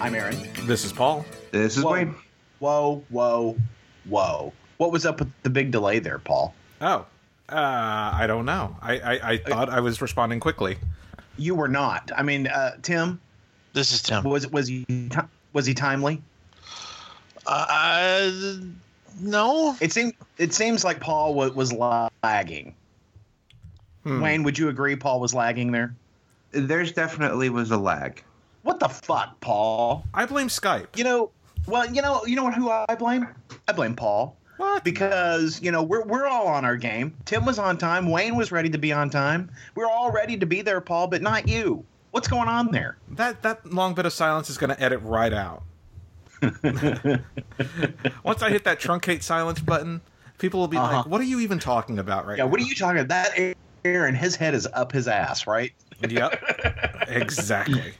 Tim and Wayne. I'm Aaron. This is Paul. This is Whoa. Wayne. Whoa, whoa, whoa. What was up with the big delay there, Paul? Oh, uh, I don't know. I, I, I thought I was responding quickly. You were not. I mean, uh, Tim, This is Tim. was was he was he timely? Uh, no. It seemed it seems like Paul was, was lagging. Hmm. Wayne, would you agree Paul was lagging there? There's definitely was a lag. What the fuck, Paul? I blame Skype. You know, well, you know, you know what? Who I blame? I blame Paul. What? because you know we're we're all on our game. Tim was on time. Wayne was ready to be on time. We're all ready to be there, Paul, but not you. What's going on there? That that long bit of silence is going to edit right out. Once I hit that truncate silence button, people will be Uh-huh. like, "What are you even talking about right Yeah, now?" what are you talking about? That Aaron, his head is up his ass, right? Yep, exactly.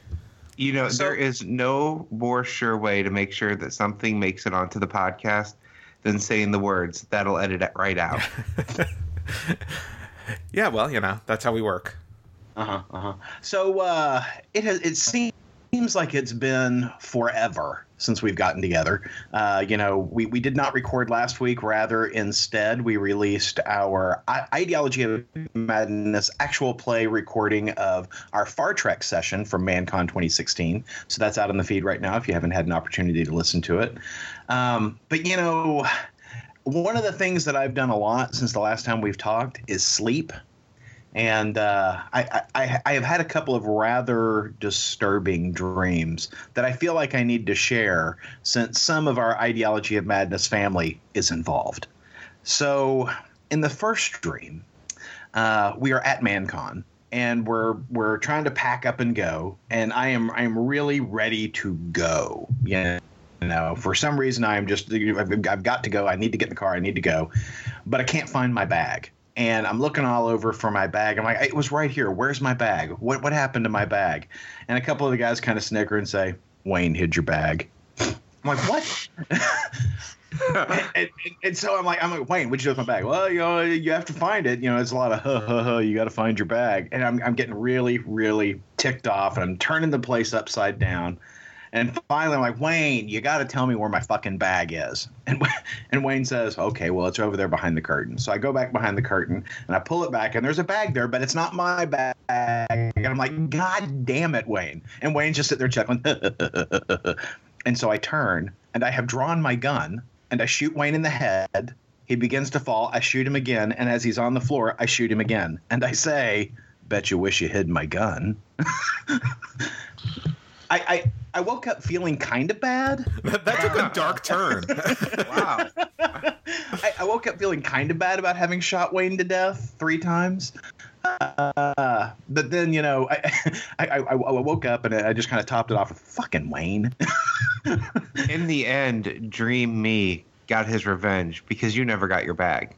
You know, So- there is no more sure way to make sure that something makes it onto the podcast than saying the words. That'll edit it right out. Yeah, well, you know, that's how we work. Uh huh. Uh huh. So uh, it has. It seems like it's been forever since we've gotten together. Uh, you know, we, we did not record last week. Rather, instead, we released our I- Ideology of Madness actual play recording of our Far Trek session from ManCon 2016. So that's out on the feed right now if you haven't had an opportunity to listen to it. Um, but, you know, one of the things that I've done a lot since the last time we've talked is sleep and uh, I, I, I have had a couple of rather disturbing dreams that I feel like I need to share since some of our ideology of madness family is involved. So, in the first dream, uh, we are at ManCon and we're we're trying to pack up and go, and I am I am really ready to go. You know, for some reason I'm just I've, I've got to go. I need to get in the car. I need to go, but I can't find my bag and I'm looking all over for my bag. I'm like, it was right here. Where's my bag? What what happened to my bag? And a couple of the guys kind of snicker and say, Wayne hid your bag. I'm like, what? and, and, and so I'm like, I'm like, Wayne, what'd you do with my bag? Well, you know, you have to find it. You know, it's a lot of huh, huh, huh, you got to find your bag. And I'm, I'm getting really, really ticked off, and I'm turning the place upside down. And finally, I'm like, Wayne, you got to tell me where my fucking bag is. And and Wayne says, okay, well, it's over there behind the curtain. So I go back behind the curtain and I pull it back, and there's a bag there, but it's not my bag. And I'm like, God damn it, Wayne. And Wayne's just sitting there chuckling. and so I turn and I have drawn my gun and I shoot Wayne in the head. He begins to fall. I shoot him again. And as he's on the floor, I shoot him again. And I say, Bet you wish you hid my gun. I, I, I woke up feeling kind of bad. That, that took a dark turn. wow. I, I woke up feeling kind of bad about having shot Wayne to death three times. Uh, but then, you know, I, I, I, I woke up and I just kind of topped it off with fucking Wayne. In the end, Dream Me got his revenge because you never got your bag.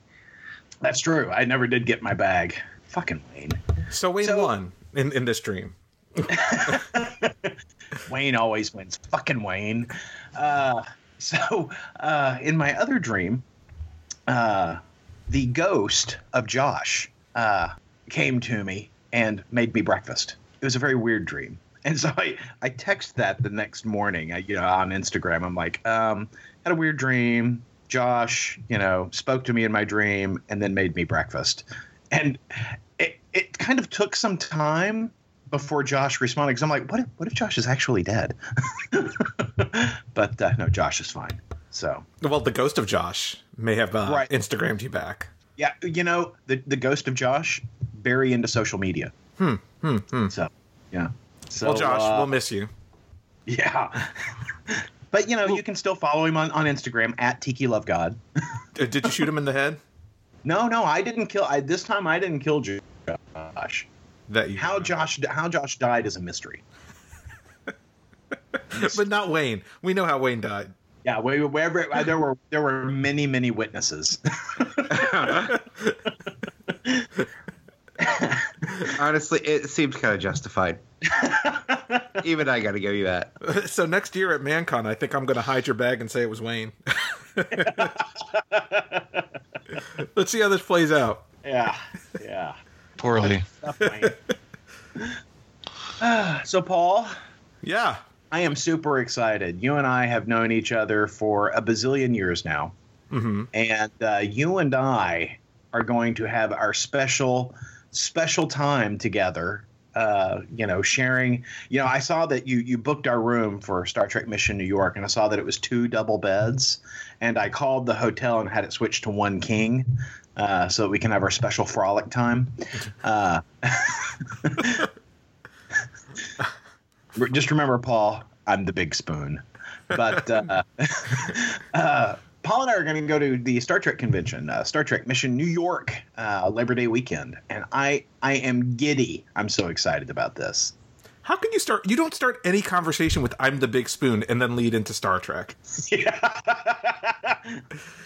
That's true. I never did get my bag. Fucking Wayne. so Wayne So- won in, in this dream. Wayne always wins. Fucking Wayne. Uh, so, uh, in my other dream, uh, the ghost of Josh uh, came to me and made me breakfast. It was a very weird dream. And so I, I text that the next morning, I, you know, on Instagram. I'm like, um, had a weird dream. Josh, you know, spoke to me in my dream and then made me breakfast. And it, it kind of took some time before Josh responded because I'm like, what if, what if Josh is actually dead? but uh, no, Josh is fine. So Well, the ghost of Josh may have uh, Right. Instagrammed you back. yeah, you know, the the ghost of Josh very into social media. Hmm, hmm, hmm. So yeah. So well, Josh, uh, we'll miss you. yeah. but you know, you can still follow him on, on Instagram at Tiki Love God. Uh, Did you shoot him in the head? No, no, I didn't kill. I this time I didn't kill Josh. That you, How Josh how Josh died is a mystery. but not Wayne. We know how Wayne died. Yeah, we, wherever uh, there were there were many many witnesses. Honestly, it seems kind of justified. Even I got to give you that. So next year at ManCon, I think I'm going to hide your bag and say it was Wayne. Let's see how this plays out. yeah, yeah. Poorly. Stuff, Ah, so Paul, Yeah. I am super excited. You and I have known each other for a bazillion years now. Mm-hmm. And uh, you and I are going to have our special, special time together. Uh, you know, sharing. You know, I saw that you you booked our room for Star Trek Mission New York, and I saw that it was two double beds. And I called the hotel and had it switched to one king, uh, so that we can have our special frolic time. Uh, just remember, Paul, I'm the big spoon. But uh, uh, Paul and I are going to go to the Star Trek convention, uh, Star Trek Mission New York, uh, Labor Day weekend, and I I am giddy. I'm so excited about this. How can you start? You don't start any conversation with "I'm the big spoon" and then lead into Star Trek. Yeah.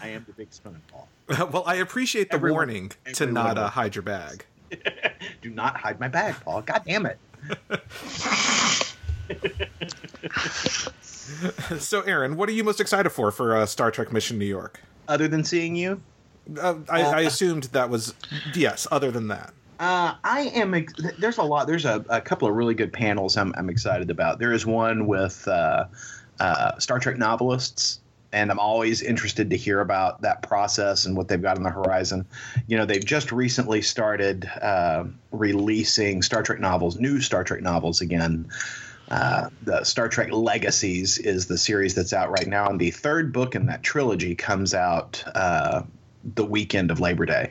I am the big spoon, Paul. well, I appreciate the Everyone- warning to not uh, hide your bag. Do not hide my bag, Paul. God damn it. So, Aaron, what are you most excited for for uh, Star Trek Mission New York? Other than seeing you, Uh, I, I assumed that was yes. Other than that, Uh, I am. ex- There's a lot. There's a, a couple of really good panels. I'm, I'm excited about. There is one with uh, uh, Star Trek novelists, and I'm always interested to hear about that process and what they've got on the horizon. You know, they've just recently started uh, releasing Star Trek novels, new Star Trek novels again. Uh, the Star Trek Legacies is the series that's out right now, and the third book in that trilogy comes out uh, the weekend of Labor Day.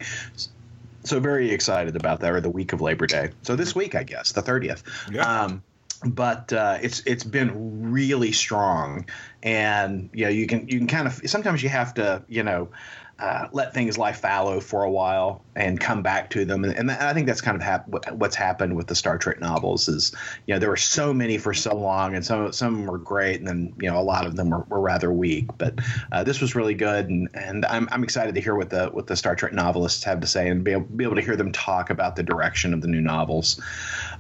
So very excited about that, or the week of Labor Day. So this week, I guess, the thirtieth. Yeah. Um, but uh, it's it's been really strong, and you know you can you can kind of sometimes you have to you know uh, let things lie fallow for a while and come back to them, and, and I think that's kind of hap- what's happened with the Star Trek novels. Is you know there were so many for so long, and some some were great, and then you know a lot of them were, were rather weak. But uh, this was really good, and, and I'm, I'm excited to hear what the what the Star Trek novelists have to say, and be able, be able to hear them talk about the direction of the new novels.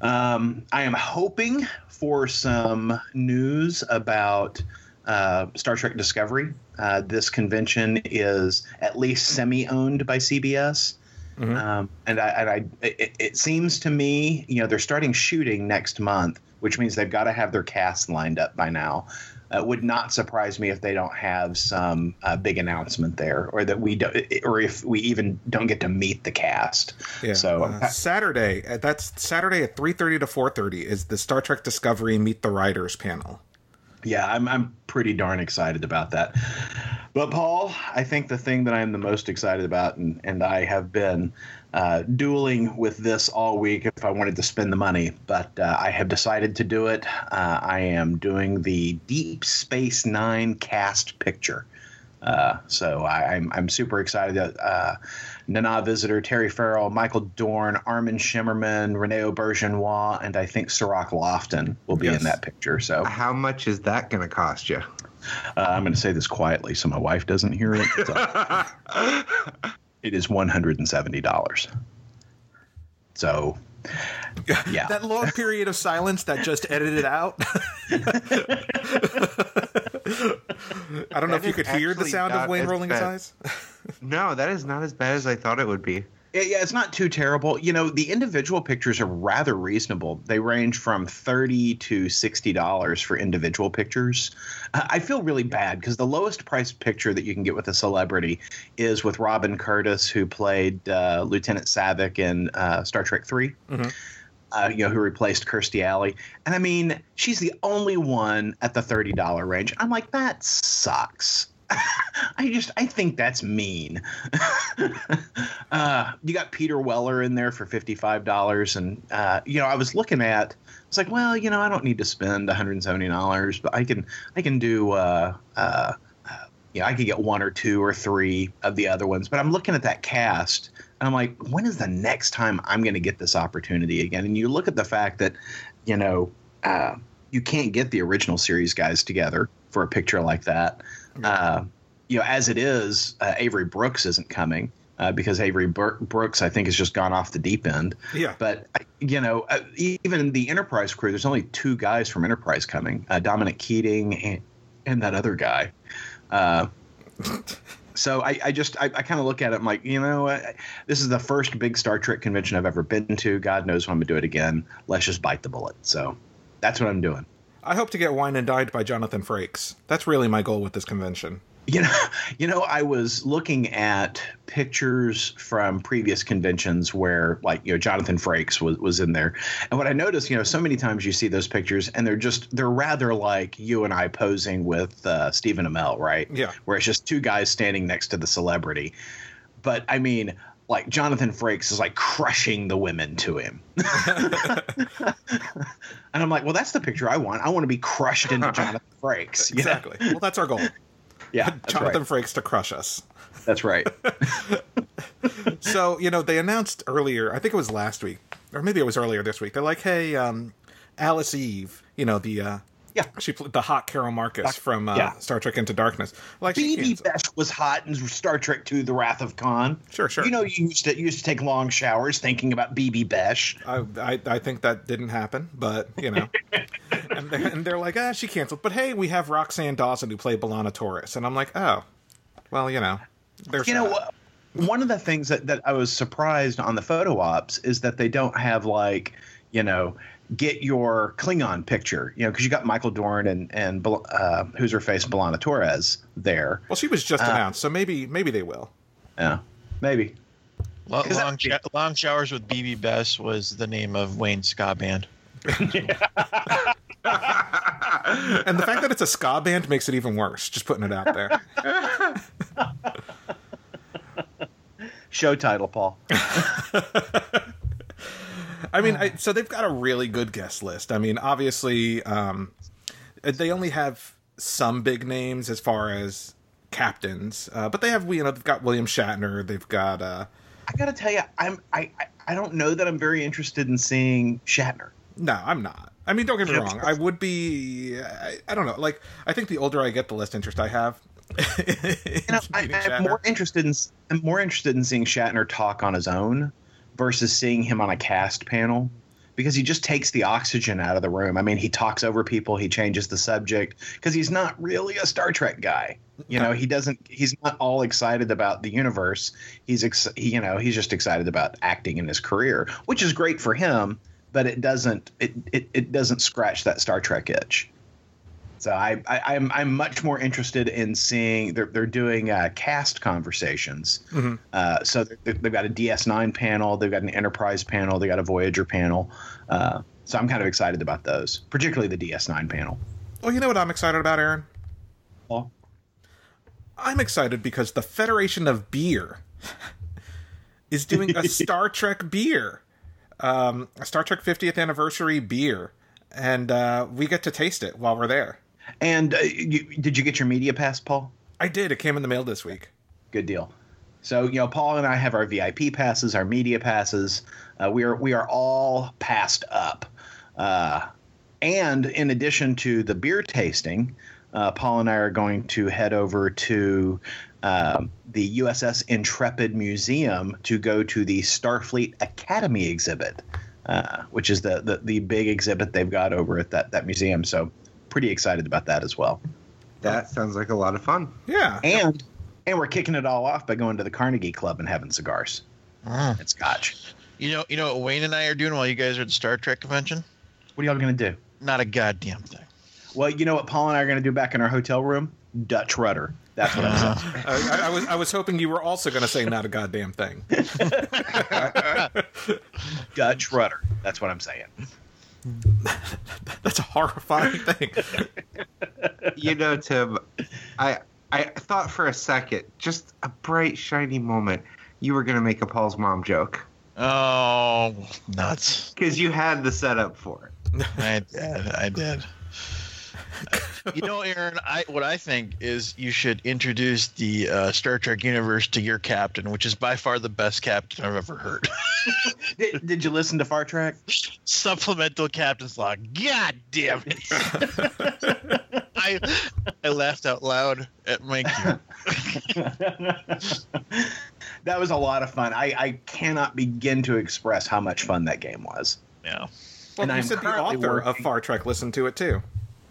Um, I am hoping for some news about uh, Star Trek Discovery. Uh, this convention is at least semi-owned by CBS. Um, and I, and I it, it seems to me, you know, they're starting shooting next month, which means they've got to have their cast lined up by now. Uh, It would not surprise me if they don't have some uh, big announcement there, or that we don't, or if we even don't get to meet the cast. yeah. So uh, Saturday. uh, That's Saturday at three thirty to four thirty is the Star Trek Discovery Meet the Writers panel. Yeah, I'm I'm pretty darn excited about that. But Paul, I think the thing that I'm the most excited about, and and I have been uh, dueling with this all week if I wanted to spend the money, but uh, I have decided to do it. Uh, I am doing the Deep Space Nine cast picture. Uh, so I, I'm I'm super excited that uh, Nana Visitor Terry Farrell, Michael Dorn, Armin Shimerman, Rene Auberjonois, and I think Cirroc Lofton will be Yes. in that picture. So How much is that going to cost you? uh, I'm going to say this quietly so my wife doesn't hear it. So it is $170. So, yeah. That long period of silence that just edited out. I don't know if you could hear the sound of Wayne as rolling his eyes. no, that is not as bad as I thought it would be. Yeah, yeah, it's not too terrible. You know, the individual pictures are rather reasonable. They range from thirty to sixty dollars for individual pictures. Uh, I feel really bad because the lowest priced picture that you can get with a celebrity is with Robin Curtis, who played uh, Lieutenant Saavik in uh, Star Trek 3 Uh, you know, who replaced Kirstie Alley, and I mean, she's the only one at the thirty dollar range. I'm like, that sucks. I just I think that's mean. uh, you got Peter Weller in there for fifty five dollars, and uh, you know I was looking at. It's like, well, you know, I don't need to spend one hundred and seventy dollars, but I can I can do. Uh, uh, you know, I could get one or two or three of the other ones, but I'm looking at that cast and I'm like, when is the next time I'm going to get this opportunity again? And you look at the fact that, you know, uh, you can't get the original series guys together for a picture like that. Uh, you know, as it is, uh, Avery Brooks isn't coming uh, because Avery Bur- Brooks, I think, has just gone off the deep end. Yeah. But you know, uh, even the Enterprise crew, there's only two guys from Enterprise coming: uh, Dominic Keating and, and that other guy. Uh, so I, I just I, I kind of look at it. I'm like, you know, I, this is the first big Star Trek convention I've ever been to. God knows when I'm gonna do it again. Let's just bite the bullet. So that's what I'm doing. I hope to get wine and dined by Jonathan Frakes. That's really my goal with this convention. You know, you know, I was looking at pictures from previous conventions where, like, you know, Jonathan Frakes was, was in there, and what I noticed, you know, so many times you see those pictures, and they're just they're rather like you and I posing with uh, Stephen Amell, right? Yeah. Where it's just two guys standing next to the celebrity, but I mean, like Jonathan Frakes is like crushing the women to him. and I'm like, well, that's the picture I want. I want to be crushed into Jonathan Frakes. you know? Exactly. Well, that's our goal. Yeah. Jonathan right. Frakes to crush us. That's right. So, you know, they announced earlier, I think it was last week, or maybe it was earlier this week. They're like, hey, um, Alice Eve, you know, the uh, Yeah. she played the hot Carol Marcus from uh, yeah. Star Trek Into Darkness. Like, Bibi Besch was hot in Star Trek II: The Wrath of Khan. Sure, sure. You know, you used to you used to take long showers thinking about Bibi Besch. I, I, I think that didn't happen, but you know, and, they, and they're like, ah, she canceled. But hey, we have Roxann Dawson who played B'Elanna Torres, and I'm like, oh, well, you know, there's You know that. what? One of the things that, that I was surprised on the photo ops is that they don't have like, you know, get your Klingon picture, you know, because you got Michael Dorn and and uh, who's her face, B'Elanna Torres there. Well, she was just Uh, announced, so maybe maybe they will. Yeah, maybe. Lo- Is that- long, sho- long showers with Bibi Besch was the name of Wayne's ska band. And the fact that it's a ska band makes it even worse. Just putting it out there. Show title, Paul. I mean, I, so they've got a really good guest list. I mean, obviously, um, they only have some big names as far as captains, uh, but they have you know they've got William Shatner, they've got uh, I gotta tell you, I'm I I- don't know that I'm very interested in seeing Shatner. no, I'm not. I mean, don't get me wrong. I would be. I, I don't know. Like, I think the older I get, the less interest I have. You know, I, I'm more interested in I'm more interested in seeing Shatner talk on his own versus seeing him on a cast panel because he just takes the oxygen out of the room. I mean, he talks over people, he changes the subject because he's not really a Star Trek guy. You know, he doesn't. He's not all excited about the universe. He's ex, he, you know he's just excited about acting in his career, which is great for him. But it doesn't it it, it doesn't scratch that Star Trek itch. So I, I I'm I'm much more interested in seeing they're they're doing uh, cast conversations. Mhm. Uh, so they've got a DS9 panel, they've got an Enterprise panel, they got a Voyager panel. Uh, so I'm kind of excited about those, particularly the DS9 panel. Well, you know what I'm excited about, Aaron? Paul? I'm excited because the Federation of Beer is doing a Star Trek beer, um, a Star Trek 50th anniversary beer, and uh, we get to taste it while we're there. And uh, you, did you get your media pass, Paul? I did. It came in the mail this week. Good deal. So you know, Paul and I have our VIP passes, our media passes. Uh, we are we are all passed up. Uh, and in addition to the beer tasting, uh, Paul and I are going to head over to um, the USS Intrepid Museum to go to the Starfleet Academy exhibit, uh, which is the, the the big exhibit they've got over at that that museum. So pretty excited about that as well. That sounds like a lot of fun. Yeah. And and we're kicking it all off by going to the Carnegie Club and having cigars Mm. and scotch. You know, you know what Wayne and I are doing while you guys are at the Star Trek convention? What are y'all going to do? Not a goddamn thing. Well, you know what Paul and I are going to do back in our hotel room? Dutch rudder. That's what I'm saying. I, I, I was I was hoping you were also going to say not a goddamn thing. Dutch rudder. That's what I'm saying. That's a horrifying thing. You know, Tim, I I thought for a second, just a bright, shiny moment, you were going to make a Paul's mom joke Oh, nuts! because you had the setup for it. I did. I did. You know, Aaron, I what I think is you should introduce the uh, Star Trek universe to your captain, which is by far the best captain I've ever heard. Did, did you listen to Far Trek? Supplemental captain's log. God damn it! I I laughed out loud at my cue. that was a lot of fun. I, I cannot begin to express how much fun that game was. Yeah. Well, And you I'm said the currently author of working- Far Trek listened to it too.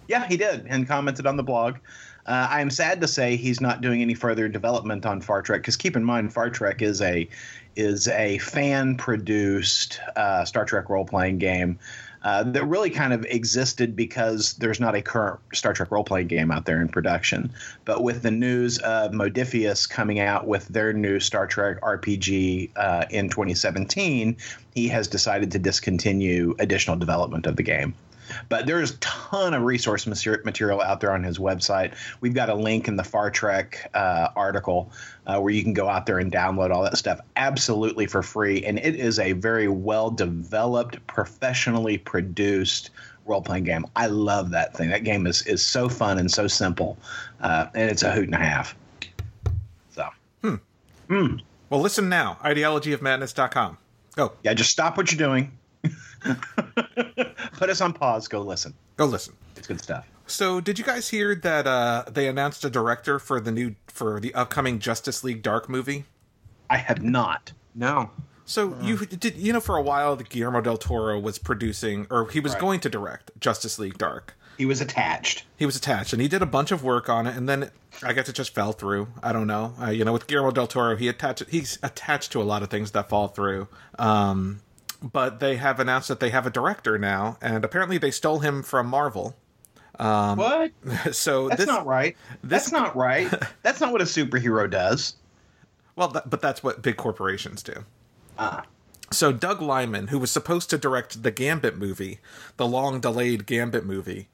Yeah, he did, and commented on the blog. Uh, I am sad to say he's not doing any further development on Far Trek because keep in mind, Far Trek is a is a fan produced uh, Star Trek role playing game. uh, that really kind of existed because there's not a current Star Trek role playing game out there in production. But with the news of Modiphius coming out with their new Star Trek RPG uh, in 2017, he has decided to discontinue additional development of the game. But there's a ton of resource material out there on his website. We've got a link in the Far Trek uh, article uh, where you can go out there and download all that stuff absolutely for free. And it is a very well developed, professionally produced role playing game. I love that thing. That game is, is so fun and so simple. Uh, and it's a hoot and a half. So. Hmm. Hmm. Well, listen now. Ideologyofmadness.com. Go. Yeah, just stop what you're doing Put us on pause. Go listen. Go listen. It's good stuff. So, did you guys hear that uh, they announced a director for the new for the upcoming Justice League Dark movie? I have not. No. So you did you know for a while that Guillermo del Toro was producing or he was right. going to direct Justice League Dark. He was attached. He was attached, and he did a bunch of work on it, and then I guess it just fell through. I don't know. Uh, you know, with Guillermo del Toro, he attached he's attached to a lot of things that fall through. Um, but they have announced that they have a director now, and apparently they stole him from Marvel. Um, what? So that's this, not right. This, that's not right. that's not what a superhero does. Well, that, but that's what big corporations do. Ah. So Doug Liman, who was supposed to direct the Gambit movie, the long-delayed Gambit movie,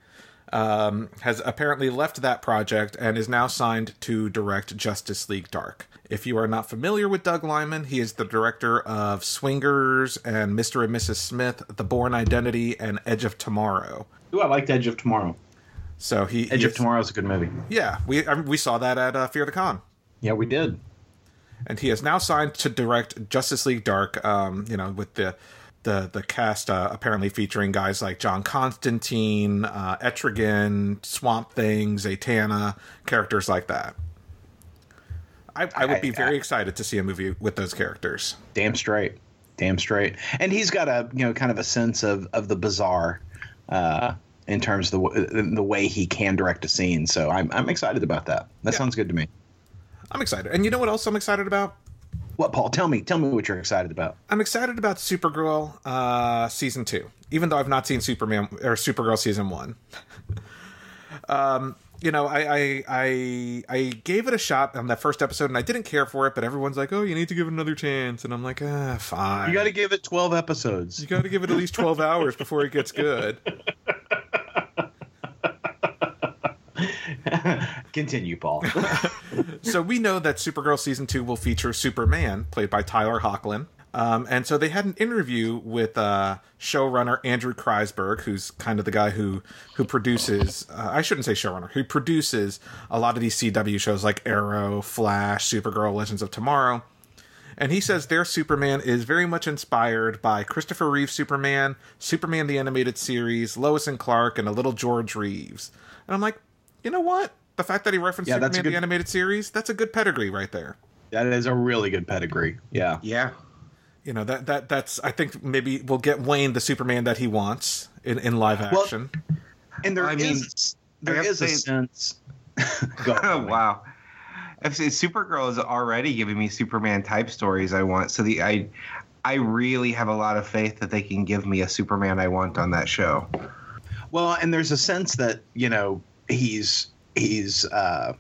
um, has apparently left that project and is now signed to direct Justice League Dark. If you are not familiar with Doug Liman, he is the director of Swingers and Mr. and Mrs. Smith, The Bourne Identity, and Edge of Tomorrow. Ooh, I liked Edge of Tomorrow. So he Edge of Tomorrow is a good movie. Yeah, we I we saw that at uh, Fear the Con. Yeah, we did. And he has now signed to direct Justice League Dark. Um, you know, with the the the cast uh, apparently featuring guys like John Constantine, uh, Etrigan, Swamp Thing, Zatanna, characters like that. I, I would be very I, excited to see a movie with those characters. Damn straight, damn straight. And he's got a you know kind of a sense of of the bizarre. Uh, in terms of the the way he can direct a scene, so I'm I'm excited about that. That yeah. sounds good to me. I'm excited, and you know what else I'm excited about? What, Paul? Tell me, tell me what you're excited about. I'm excited about Supergirl uh, season two, even though I've not seen Superman or Supergirl season one. um, you know, I, I I I gave it a shot on that first episode, and I didn't care for it. But everyone's like, "Oh, you need to give it another chance," and I'm like, "Ah, fine." You got to give it twelve episodes. You got to give it at least twelve hours before it gets good. Continue, Paul. so we know that Supergirl season two will feature Superman, played by Tyler Hoechlin. Um, and so they had an interview with uh, showrunner Andrew Kreisberg, who's kind of the guy who who produces. Uh, I shouldn't say showrunner. Who produces a lot of these CW shows like Arrow, Flash, Supergirl, Legends of Tomorrow. And he says their Superman is very much inspired by Christopher Reeve's Superman, Superman the Animated Series, Lois and Clark, and a little George Reeves. And I'm like, you know what? The fact that he referenced yeah, Superman good... the Animated Series, that's a good pedigree right there. That is a really good pedigree. Yeah. Yeah you know that that that's I think maybe we'll get Wayne the Superman that he wants in, in live action. Well, and there I is, mean, there is a sense. oh wow! If Supergirl is already giving me Superman type stories I want, so the I I really have a lot of faith that they can give me a Superman I want on that show. Well, and there's a sense that you know he's he's uh,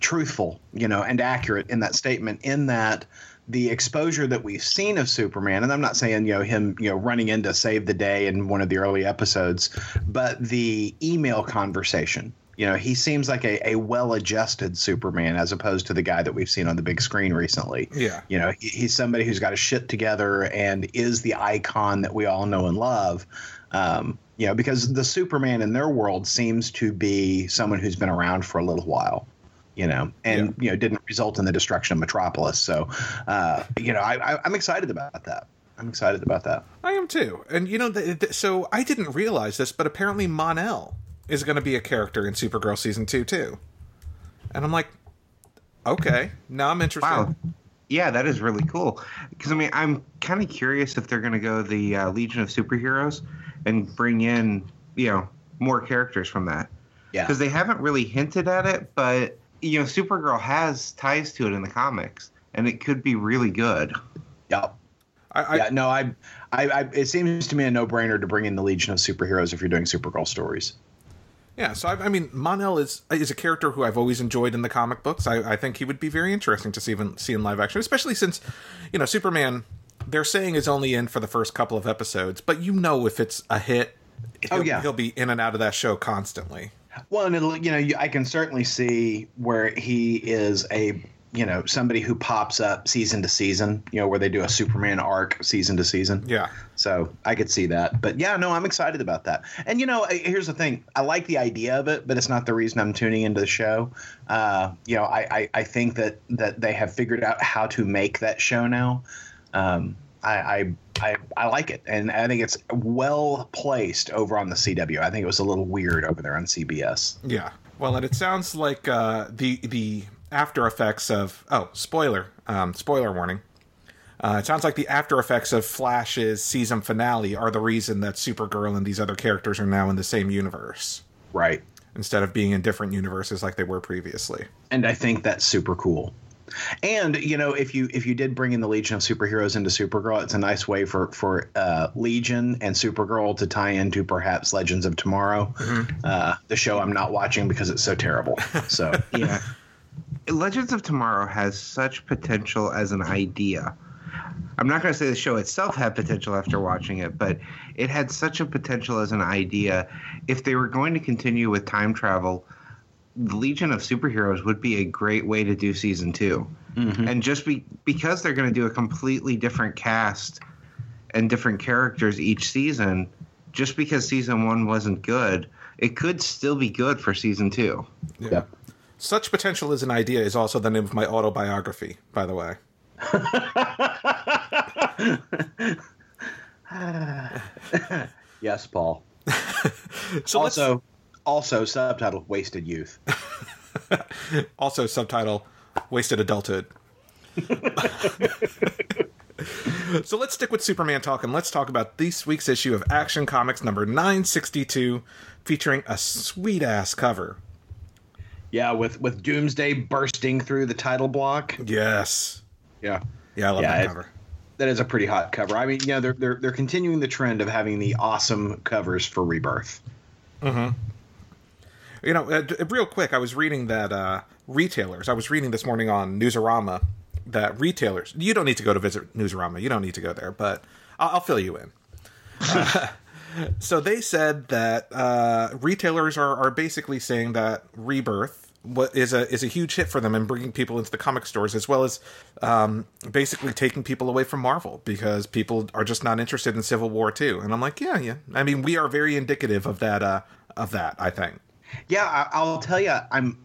truthful, you know, and accurate in that statement. In that the exposure that we've seen of Superman, and I'm not saying you know him you know running in to save the day in one of the early episodes, but the email conversation. You know, he seems like a, a well-adjusted Superman as opposed to the guy that we've seen on the big screen recently. Yeah, you know, he, he's somebody who's got a shit together and is the icon that we all know and love. Um, you know, because the Superman in their world seems to be someone who's been around for a little while you know, and yeah. you know didn't result in the destruction of Metropolis. So, uh, you know, I, I, I'm excited about that. I'm excited about that. I am too. And you know, the, the, so I didn't realize this, but apparently Mon-El is going to be a character in Supergirl season two too. And I'm like, okay, now I'm interested. Wow. Yeah, that is really cool. Because I mean, I'm kind of curious if they're going to go the uh, Legion of Superheroes and bring in, you know, more characters from that. Yeah. Because they haven't really hinted at it, but you know, Supergirl has ties to it in the comics, and it could be really good. Yep. I, I yeah, no, I, I, I, it seems to me a no-brainer to bring in the Legion of Superheroes if you're doing Supergirl stories. Yeah, so I, I mean, Mon-El is is a character who I've always enjoyed in the comic books. I, I think he would be very interesting to see even see in live action, especially since, you know, Superman. They're saying is only in for the first couple of episodes, but you know if it's a hit, Oh, he'll- yeah. he'll be in and out of that show constantly. Well, and it'll, you know, I can certainly see where he is a, you know, somebody who pops up season to season. You know, where they do a Superman arc season to season. Yeah, So I could see that. But yeah, no, I'm excited about that. And you know, here's the thing: I like the idea of it, but it's not the reason I'm tuning into the show. Uh, you know, I, I I think that that they have figured out how to make that show now. Um, I, I I I like it, and I think it's well placed over on the CW. I think it was a little weird over there on CBS. yeah. Well, and it sounds like uh, the the after effects of oh spoiler um, spoiler warning. Uh, it sounds like the after effects of Flash's season finale are the reason that Supergirl and these other characters are now in the same universe Right. instead of being in different universes like they were previously. and I think that's super cool. And you know, if you if you did bring in the Legion of Superheroes into Supergirl, it's a nice way for for uh, Legion and Supergirl to tie into perhaps Legends of Tomorrow, uh, the show I'm not watching because it's so terrible. So Yeah. Legends of Tomorrow has such potential as an idea. I'm not going to say the show itself had potential after watching it, but it had such a potential as an idea. If they were going to continue with time travel, the Legion of Superheroes would be a great way to do season 2 mm-hmm. And just be, because they're going to do a completely different cast and different characters each season, just because season one wasn't good, it could still be good for season two. Yep. Such potential as an idea is also the name of my autobiography, by the way. yes, Paul. So let's- Also, subtitle Wasted Youth. also subtitle Wasted Adulthood. so let's stick with Superman talk and let's talk about this week's issue of Action Comics number 962 featuring a sweet ass cover. Yeah, with with Doomsday bursting through the title block. Yes. Yeah. Yeah, I love Yeah, that cover. That is a pretty hot cover. I mean, you know, they're they're they're continuing the trend of having the awesome covers for Rebirth. Mm-hmm. You know, uh, real quick, I was reading that uh, retailers, I was reading this morning on Newsarama that retailers, you don't need to go to visit Newsarama, you don't need to go there, but I'll, I'll fill you in. Uh, so they said that uh, retailers are, are basically saying that Rebirth what is a is a huge hit for them and bringing people into the comic stores as well as um, basically taking people away from Marvel because people are just not interested in Civil War 2 and I'm like yeah yeah. I mean we are very indicative of that uh, of that I think Yeah, I, I'll tell you, I'm.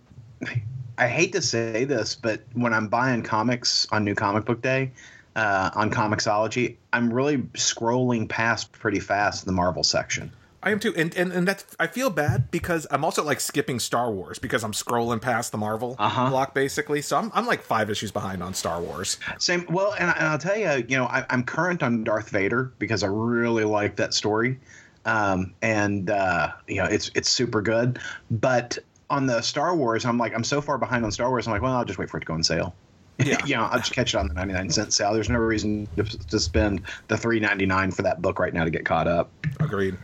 I hate to say this, but when I'm buying comics on New Comic Book Day, uh, on Comixology, I'm really scrolling past pretty fast the Marvel section. I am too, and, and and that's I feel bad because I'm also like skipping Star Wars because I'm scrolling past the Marvel Uh-huh. block basically. So I'm I'm like five issues behind on Star Wars. Same. Well, and, I, and I'll tell you, you know, I, I'm current on Darth Vader because I really like that story, um, and uh, you know, it's it's super good. But on the Star Wars, I'm like, I'm so far behind on Star Wars. I'm like, well, I'll just wait for it to go on sale. Yeah. you know, I'll just catch it on the 99 cent sale. There's no reason to, to spend the 3.99 for that book right now to get caught up. Agreed.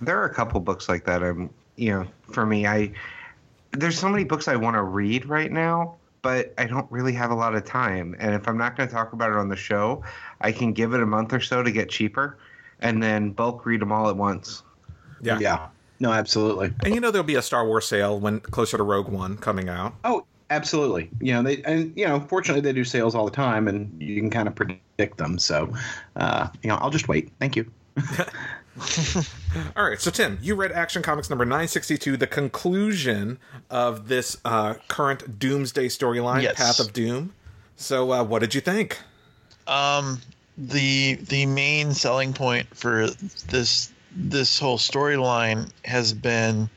There are a couple books like that. I'm, you know, for me, I there's so many books I want to read right now, but I don't really have a lot of time. And if I'm not going to talk about it on the show, I can give it a month or so to get cheaper, and then bulk read them all at once. Yeah. Yeah. No, absolutely. And you know there'll be a Star Wars sale when closer to Rogue One coming out. Oh, absolutely. You know, they and you know, fortunately they do sales all the time and you can kind of predict them. So, uh, you know, I'll just wait. Thank you. All right, so Tim, you read Action Comics number 962, the conclusion of this uh, current Doomsday storyline, Yes. Path of Doom. So, uh, what did you think? Um, the the main selling point for this this whole storyline has been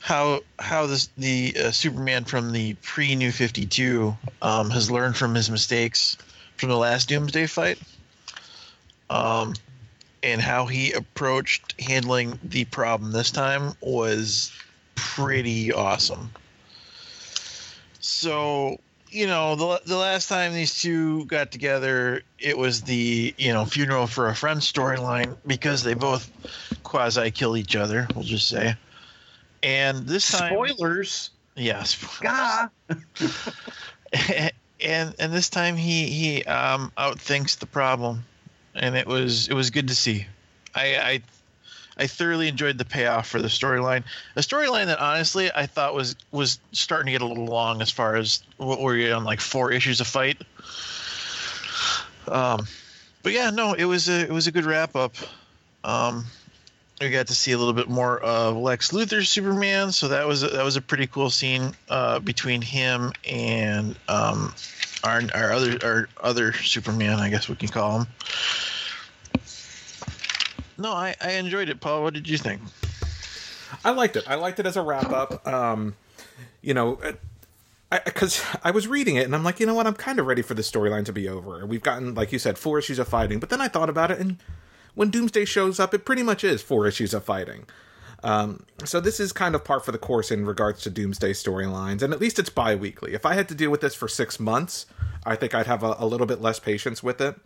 how how this the uh, Superman from the pre New Fifty Two um, has learned from his mistakes from the last Doomsday fight. Um, and how he approached handling the problem this time was pretty awesome. So you know, the the last time these two got together, it was the you know funeral for a friend storyline because they both quasi kill each other. We'll just say. And this time, Spoilers. yes, Gah. and and this time he he um outthinks the problem, and it was it was good to see. I I I thoroughly enjoyed the payoff for the storyline. A storyline that honestly I thought was was starting to get a little long as far as what were you on like four issues of fight. Um, but yeah, no, it was a it was a good wrap up. Um, we got to see a little bit more of Lex Luthor's Superman, so that was a, that was a pretty cool scene uh, between him and um, our our other our other Superman, I guess we can call him. No, I, I enjoyed it, Paul. What did you think? I liked it. I liked it as a wrap up. Um, you know, because I, I, was reading it and I'm like, you know what? I'm kind of ready for the storyline to be over. We've gotten, like you said, four issues of fighting. But then I thought about it, and when Doomsday shows up, it pretty much is four issues of fighting. Um, so this is kind of par for the course in regards to Doomsday storylines, and at least it's bi-weekly. If I had to deal with this for six months, I think I'd have a, a little bit less patience with it.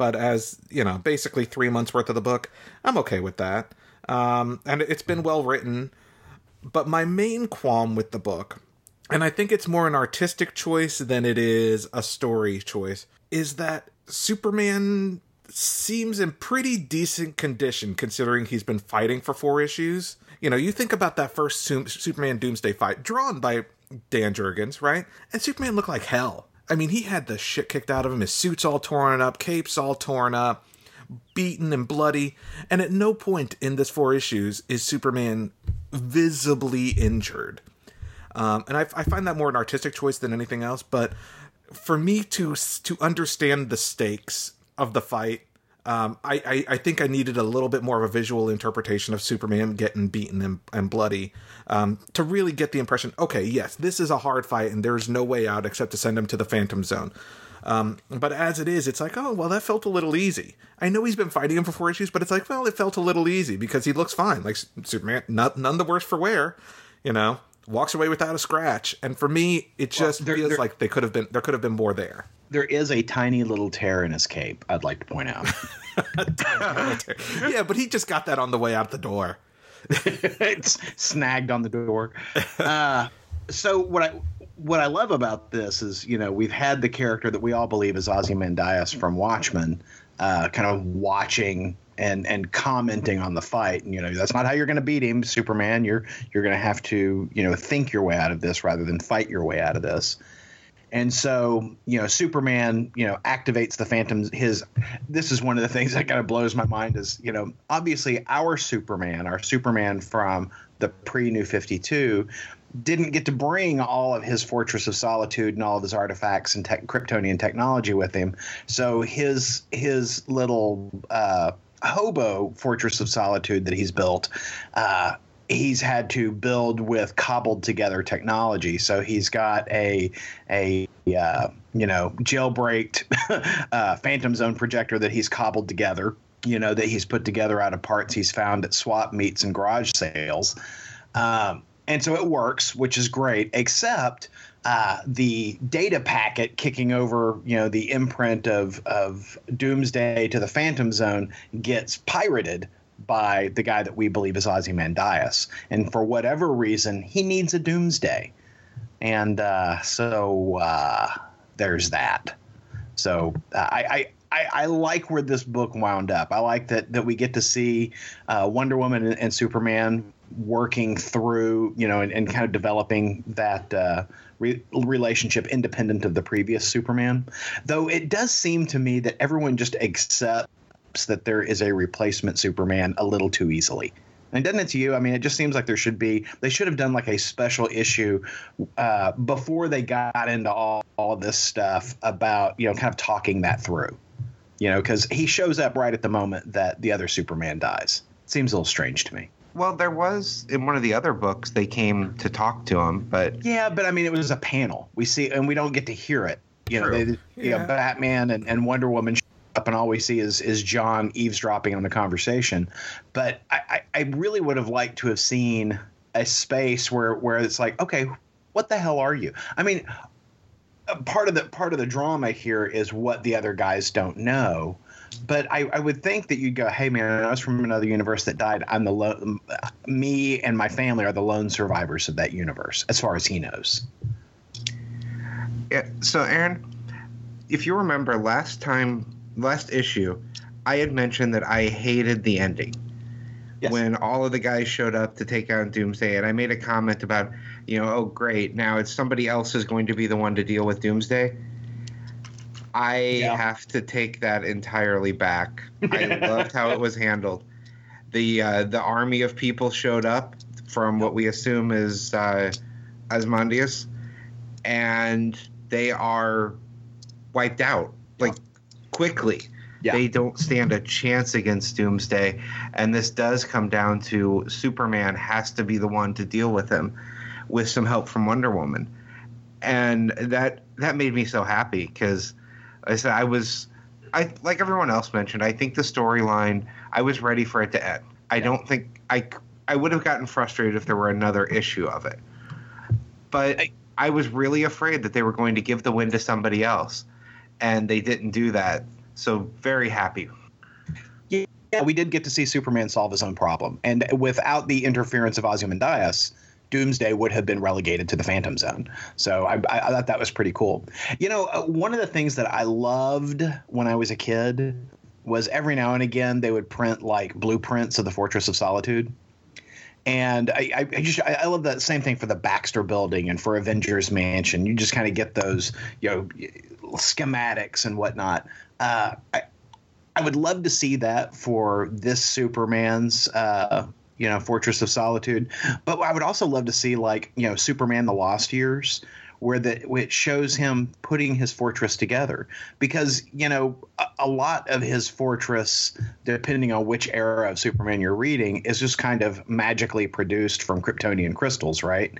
But as you know, basically three months worth of the book, I'm okay with that. Um, and it's been well written. But my main qualm with the book, and I think it's more an artistic choice than it is a story choice, is that Superman seems in pretty decent condition considering he's been fighting for four issues. You know, you think about that first Superman Doomsday fight drawn by Dan Jurgens, right? And Superman looked like hell. I mean, he had the shit kicked out of him. His suit's all torn up, cape's all torn up, beaten and bloody. And at no point in this four issues is Superman visibly injured. Um, and I, I find that more an artistic choice than anything else. But for me to to understand the stakes of the fight. Um, I, I, I, think I needed a little bit more of a visual interpretation of Superman getting beaten and, and bloody um, to really get the impression okay, yes, this is a hard fight and there's no way out except to send him to the Phantom Zone. Um, but as it is, it's like, oh, well, that felt a little easy. I know he's been fighting him for four issues, but it's like, well, it felt a little easy because he looks fine. Like Superman, not, none the worse for wear, you know, walks away without a scratch. And for me, it just well, feels like they could have been, there could have been more there there is a tiny little tear in his cape. I'd like to point out. yeah, but he just got that on the way out the door. it's snagged on the door. Uh, so what I what I love about this is, you know, we've had the character that we all believe is Ozymandias from Watchmen, uh, kind of watching and and commenting on the fight. And you know, that's not how you're going to beat him, Superman. You're you're going to have to, you know, think your way out of this rather than fight your way out of this. And so, you know, Superman, you know, activates the Phantoms. His, this is one of the things that kind of blows my mind is, you know, obviously our Superman, our Superman from the pre New 52, didn't get to bring all of his Fortress of Solitude and all of his artifacts and tech, Kryptonian technology with him. So his his little uh, hobo Fortress of Solitude that he's built. Uh, he's had to build with cobbled together technology. So he's got a a uh, you know jailbreaked uh, Phantom Zone projector that he's cobbled together. You know that he's put together out of parts he's found at swap meets and garage sales, um, and so it works, which is great. Except uh, the data packet kicking over, you know, the imprint of of Doomsday to the Phantom Zone gets pirated by the guy that we believe is Ozymandias. And for whatever reason, he needs a doomsday. And uh, so uh, there's that. So uh, I, I, I, like where this book wound up. I like that, that we get to see uh, Wonder Woman and, and, Superman working through, you know, and, and kind of developing that uh, re- relationship independent of the previous Superman. Though it does seem to me that everyone just accepts that there is a replacement Superman a little too easily. And doesn't it to you? I mean, it just seems like there should be. They should have done like a special issue uh, before they got into all, all this stuff about you know kind of talking that through. You know, because he shows up right at the moment that the other Superman dies. Seems a little strange to me. Well, there was in one of the other books they came to talk to him, but yeah, but I mean, it was a panel. We see, and we don't get to hear it. You True. know, they, yeah. you know, Batman and, and Wonder Woman up and all we see is is John eavesdropping on the conversation. But I, I really would have liked to have seen a space where where it's like, okay, what the hell are you? I mean, uh, part of the part of the drama here is what the other guys don't know. But I, I would think that you'd go, hey man, I was from another universe that died. I'm the lo- me and my family are the lone survivors of that universe, as far as he knows. Yeah, so Aaron, if you remember last time, last issue, I had mentioned that I hated the ending Yes. when all of the guys showed up to take out Doomsday, and I made a comment about, you know, oh great, now it's somebody else is going to be the one to deal with Doomsday. I Yeah. have to take that entirely back. I loved how it was handled. The uh, the army of people showed up from what we assume is uh, Asmodeus, and they are wiped out like quickly. Yeah. They don't stand a chance against Doomsday, and this does come down to Superman has to be the one to deal with him, with some help from Wonder Woman, and that that made me so happy because I said I was, I like everyone else mentioned. I think the storyline I was ready for it to end. I don't think I I would have gotten frustrated if there were another issue of it, but I- I was really afraid that they were going to give the win to somebody else, and they didn't do that. So very happy. Yeah, we did get to see Superman solve his own problem, and without the interference of Ozymandias, Doomsday would have been relegated to the Phantom Zone. So I, I, thought that was pretty cool. You know, uh, one of the things that I loved when I was a kid was every now and again they would print like blueprints of the Fortress of Solitude. And I, I, just I love that same thing for the Baxter Building and for Avengers Mansion. You just kind of get those you know schematics and whatnot. Uh, I, I would love to see that for this Superman's, uh, you know, Fortress of Solitude. But I would also love to see like you know Superman: The Lost Years, where the which shows him putting his fortress together because you know a, a lot of his fortress, depending on which era of Superman you're reading, is just kind of magically produced from Kryptonian crystals, right?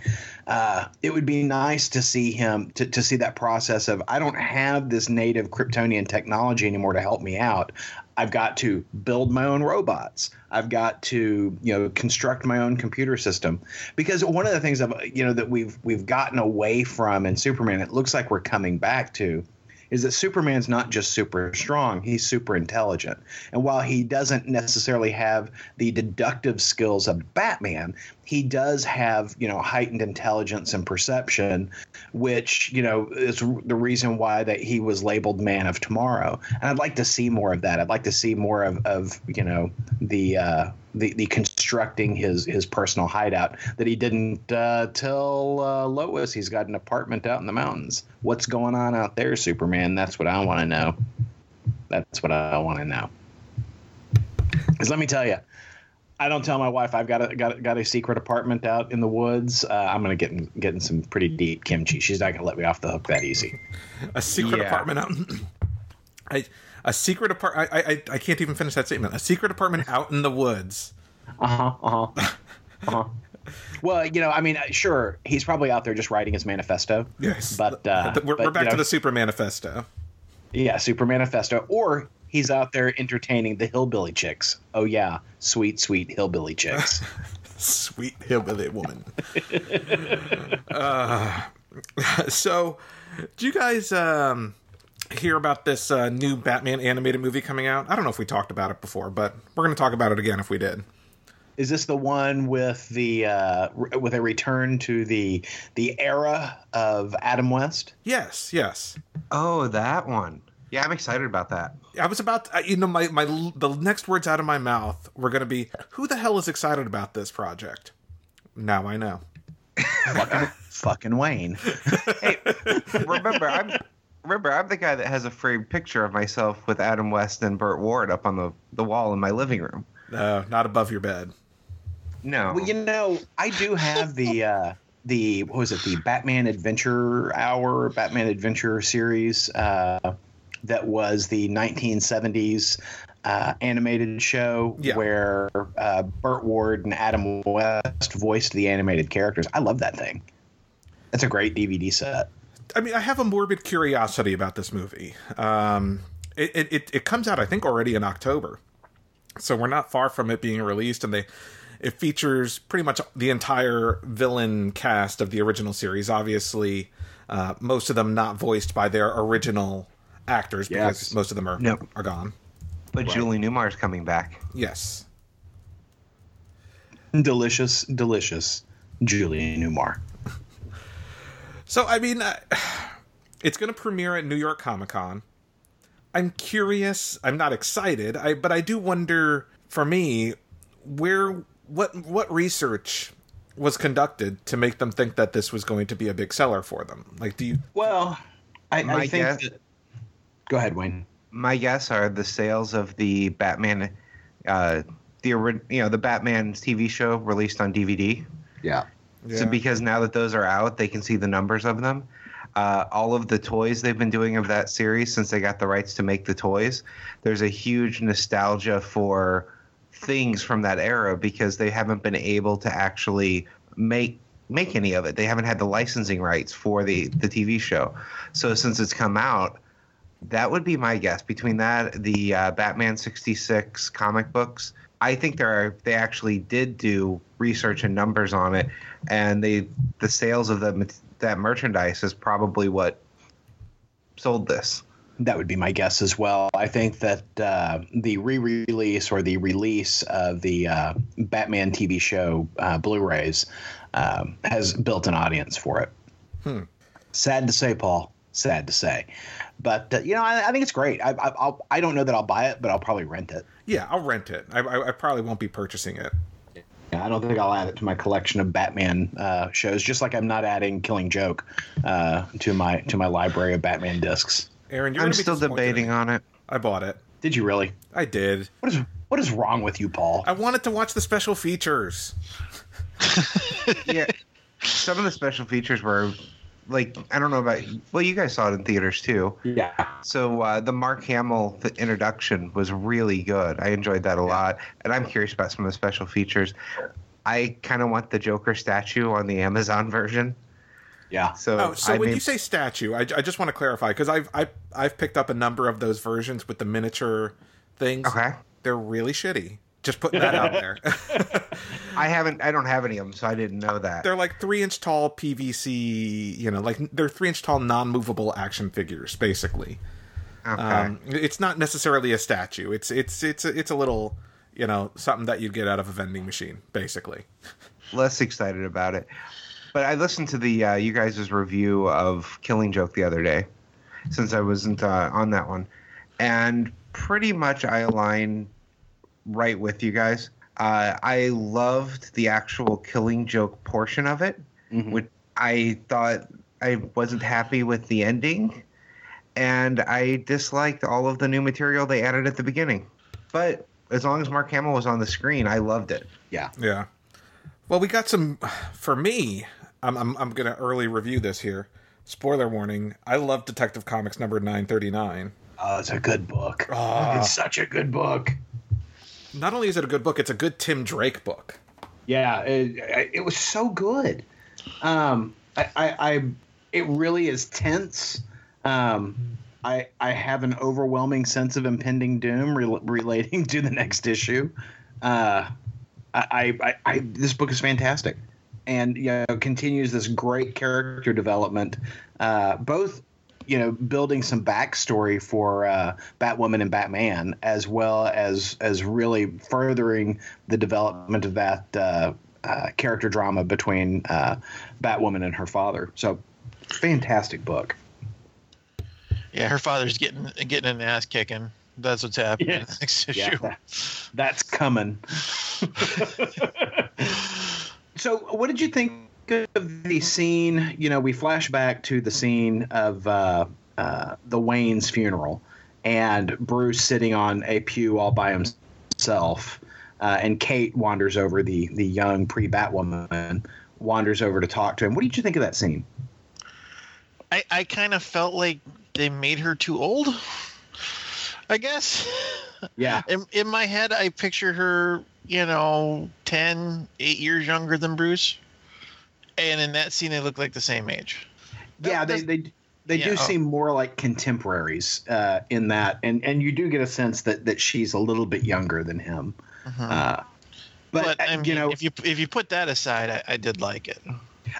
Uh, it would be nice to see him to, to see that process of I don't have this native Kryptonian technology anymore to help me out. I've got to build my own robots. I've got to, you know, construct my own computer system. Because one of the things of you know that we've we've gotten away from in Superman, it looks like we're coming back to, is that Superman's not just super strong, he's super intelligent. And while he doesn't necessarily have the deductive skills of Batman, he does have, you know, heightened intelligence and perception, which, you know, is the reason why that he was labeled Man of Tomorrow. And I'd like to see more of that. I'd like to see more of, of you know, the uh the, the constructing his his personal hideout that he didn't uh, tell uh, Lois he's got an apartment out in the mountains. What's going on out there, Superman? That's what I want to know. That's what I want to know. Because let me tell you, I don't tell my wife I've got a got a, got a secret apartment out in the woods. Uh, I'm gonna get in, get in some pretty deep kimchi. She's not gonna let me off the hook that easy. A secret Yeah. apartment out. I, a secret apartment. I, I I can't even finish that statement. A secret apartment out in the woods. Uh huh. Uh huh. Uh huh. Well, you know, I mean, uh, sure, he's probably out there just writing his manifesto. Yes, But, uh, we're, but, we're back you to the Super Manifesto. Yeah, Super Manifesto. Or he's out there entertaining the hillbilly chicks. Oh yeah, sweet, sweet hillbilly chicks. Sweet hillbilly woman. uh, so, do you guys um, hear about this uh, new Batman animated movie coming out? I don't know if we talked about it before, but we're going to talk about it again if we did. Is this the one with the uh, re- with a return to the the era of Adam West? Yes, yes. Oh, that one. Yeah, I'm excited about that. I was about, to, you know, my, my the next words out of my mouth were going to be, "Who the hell is excited about this project?" Now I know. Fucking, fucking Wayne. Hey, remember, I'm remember I'm the guy that has a framed picture of myself with Adam West and Burt Ward up on the, the wall in my living room. No, not above your bed. No, Well, you know, I do have the uh, the what was it? The Batman Adventure Hour, Batman Adventure series. Uh, that was the 1970s uh, animated show Yeah. where uh, Burt Ward and Adam West voiced the animated characters. I love that thing. That's a great DVD set. I mean, I have a morbid curiosity about this movie. Um, it, it, it, it comes out, I think, already in October, so we're not far from it being released. And they, it features pretty much the entire villain cast of the original series. Obviously, uh, most of them not voiced by their original actors because most of them are Nope. are gone. But Julie Newmar's coming back. Yes. delicious, delicious Julie Newmar. So I mean, uh, it's going to premiere at New York Comic Con. I'm curious. I'm not excited. I but I do wonder. For me, where what what research was conducted to make them think that this was going to be a big seller for them? Like, do you? Well, I, I think guess- that. Go ahead, Wayne. My guess are the sales of the Batman, uh, the you know the Batman TV show released on DVD. Yeah. So because now that those are out, they can see the numbers of them. Uh, all of the toys they've been doing of that series since they got the rights to make the toys, there's a huge nostalgia for things from that era because they haven't been able to actually make make any of it. They haven't had the licensing rights for the the TV show. So since it's come out, that would be my guess. Between that, the uh, Batman '66 comic books, I think there are. They actually did do research and numbers on it, and they the sales of the that merchandise is probably what sold this. That would be my guess as well. I think that uh, the re-release or the release of the uh, Batman TV show uh, Blu-rays um, has built an audience for it. Hmm. Sad to say, Paul. Sad to say, but uh, you know, I, I think it's great. I, I, I'll, I don't know that I'll buy it, but I'll probably rent it. Yeah, I'll rent it. I, I, I probably won't be purchasing it. Yeah, I don't think I'll add it to my collection of Batman uh, shows. Just like I'm not adding Killing Joke uh, to my to my library of Batman discs. Aaron, you're I'm still debating on it. I bought it. Did you really? I did. What is what is wrong with you, Paul? I wanted to watch the special features. yeah, some of the special features were like I don't know about. Well, you guys saw it in theaters too. Yeah. So uh, the Mark Hamill the introduction was really good. I enjoyed that a lot, and I'm curious about some of the special features. I kind of want the Joker statue on the Amazon version. Yeah. So, Oh, so I when may- you say statue, I, I just want to clarify because I've, I've I've picked up a number of those versions with the miniature things. okay, They're really shitty. Just putting that out there. I haven't, I don't have any of them, so I didn't know that. they're like three inch tall PVC. You know, like they're three inch tall non movable action figures, basically. Okay, Um, it's not necessarily a statue. It's it's it's a, it's a little you know something that you'd get out of a vending machine, basically. less excited about it. But I listened to the uh, you guys' review of Killing Joke the other day, since I wasn't uh, on that one, and pretty much I align right with you guys. Uh, I loved the actual Killing Joke portion of it, Mhm. which I thought I wasn't happy with the ending, and I disliked all of the new material they added at the beginning. But as long as Mark Hamill was on the screen, I loved it. Yeah. Yeah. Well, we got some. For me, I'm I'm, I'm going to early review this here. Spoiler warning: I love Detective Comics number nine thirty nine. Oh, it's a good book. Ah. It's such a good book. Not only is it a good book, it's a good Tim Drake book. Yeah, it, it was so good. Um, I, I, I, it really is tense. Um, I, I have an overwhelming sense of impending doom rel relating to the next issue. Uh, I, I, I, this book is fantastic, and you know continues this great character development. Uh, both, you know, building some backstory for uh, Batwoman and Batman, as well as as really furthering the development of that uh, uh, character drama between uh, Batwoman and her father. So, fantastic book. Yeah, her father's getting getting an ass kicking. That's what's happening Yes. next Yeah, issue. that- that's coming. so, what did you think of the scene? You know, we flash back to the scene of uh, uh, the Wayne's funeral, and Bruce sitting on a pew all by himself, uh, and Kate wanders over the the young pre Batwoman wanders over to talk to him. What did you think of that scene? I, I kind of felt like they made her too old. I guess. Yeah, In, in my head, I picture her, you know, 10, 8 years younger than Bruce. And in that scene, they look like the same age. Yeah, they they they yeah, do oh. seem more like contemporaries uh, in that, and and you do get a sense that that she's a little bit younger than him. Mhm. Uh, But, But, I mean, you know, if you if you put that aside, I, I did like it.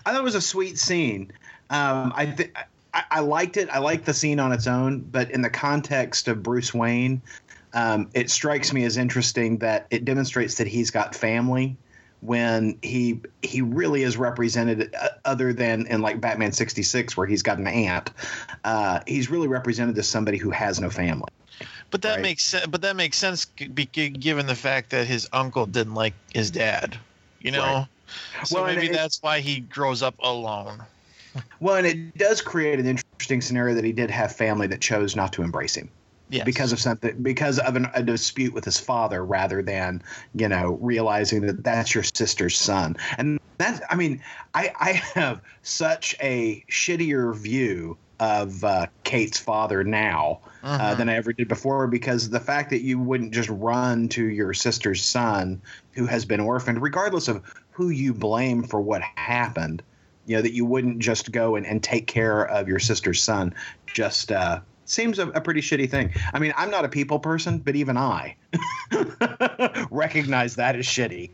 I thought it was a sweet scene. Um, I think I, I liked it. I liked the scene on its own, but in the context of Bruce Wayne, um, it strikes me as interesting that it demonstrates that he's got family when he he really is represented uh, other than in like Batman 66 where he's got an aunt uh, he's really represented as somebody who has no family But that Right. makes sense. But that makes sense g- be- g- given the fact that his uncle didn't like his dad. You know, Right. so Well, maybe that's why he grows up alone. well and it does create an interesting scenario that he did have family that chose not to embrace him Yes. because of something because of an, a dispute with his father rather than you know realizing that that's your sister's son and that's i mean i i have such a shittier view of uh, kate's father now uh, Mhm. than i ever did before because the fact that you wouldn't just run to your sister's son who has been orphaned regardless of who you blame for what happened you know that you wouldn't just go and, and take care of your sister's son just uh seems a, a pretty shitty thing i mean i'm not a people person but even i recognize that as shitty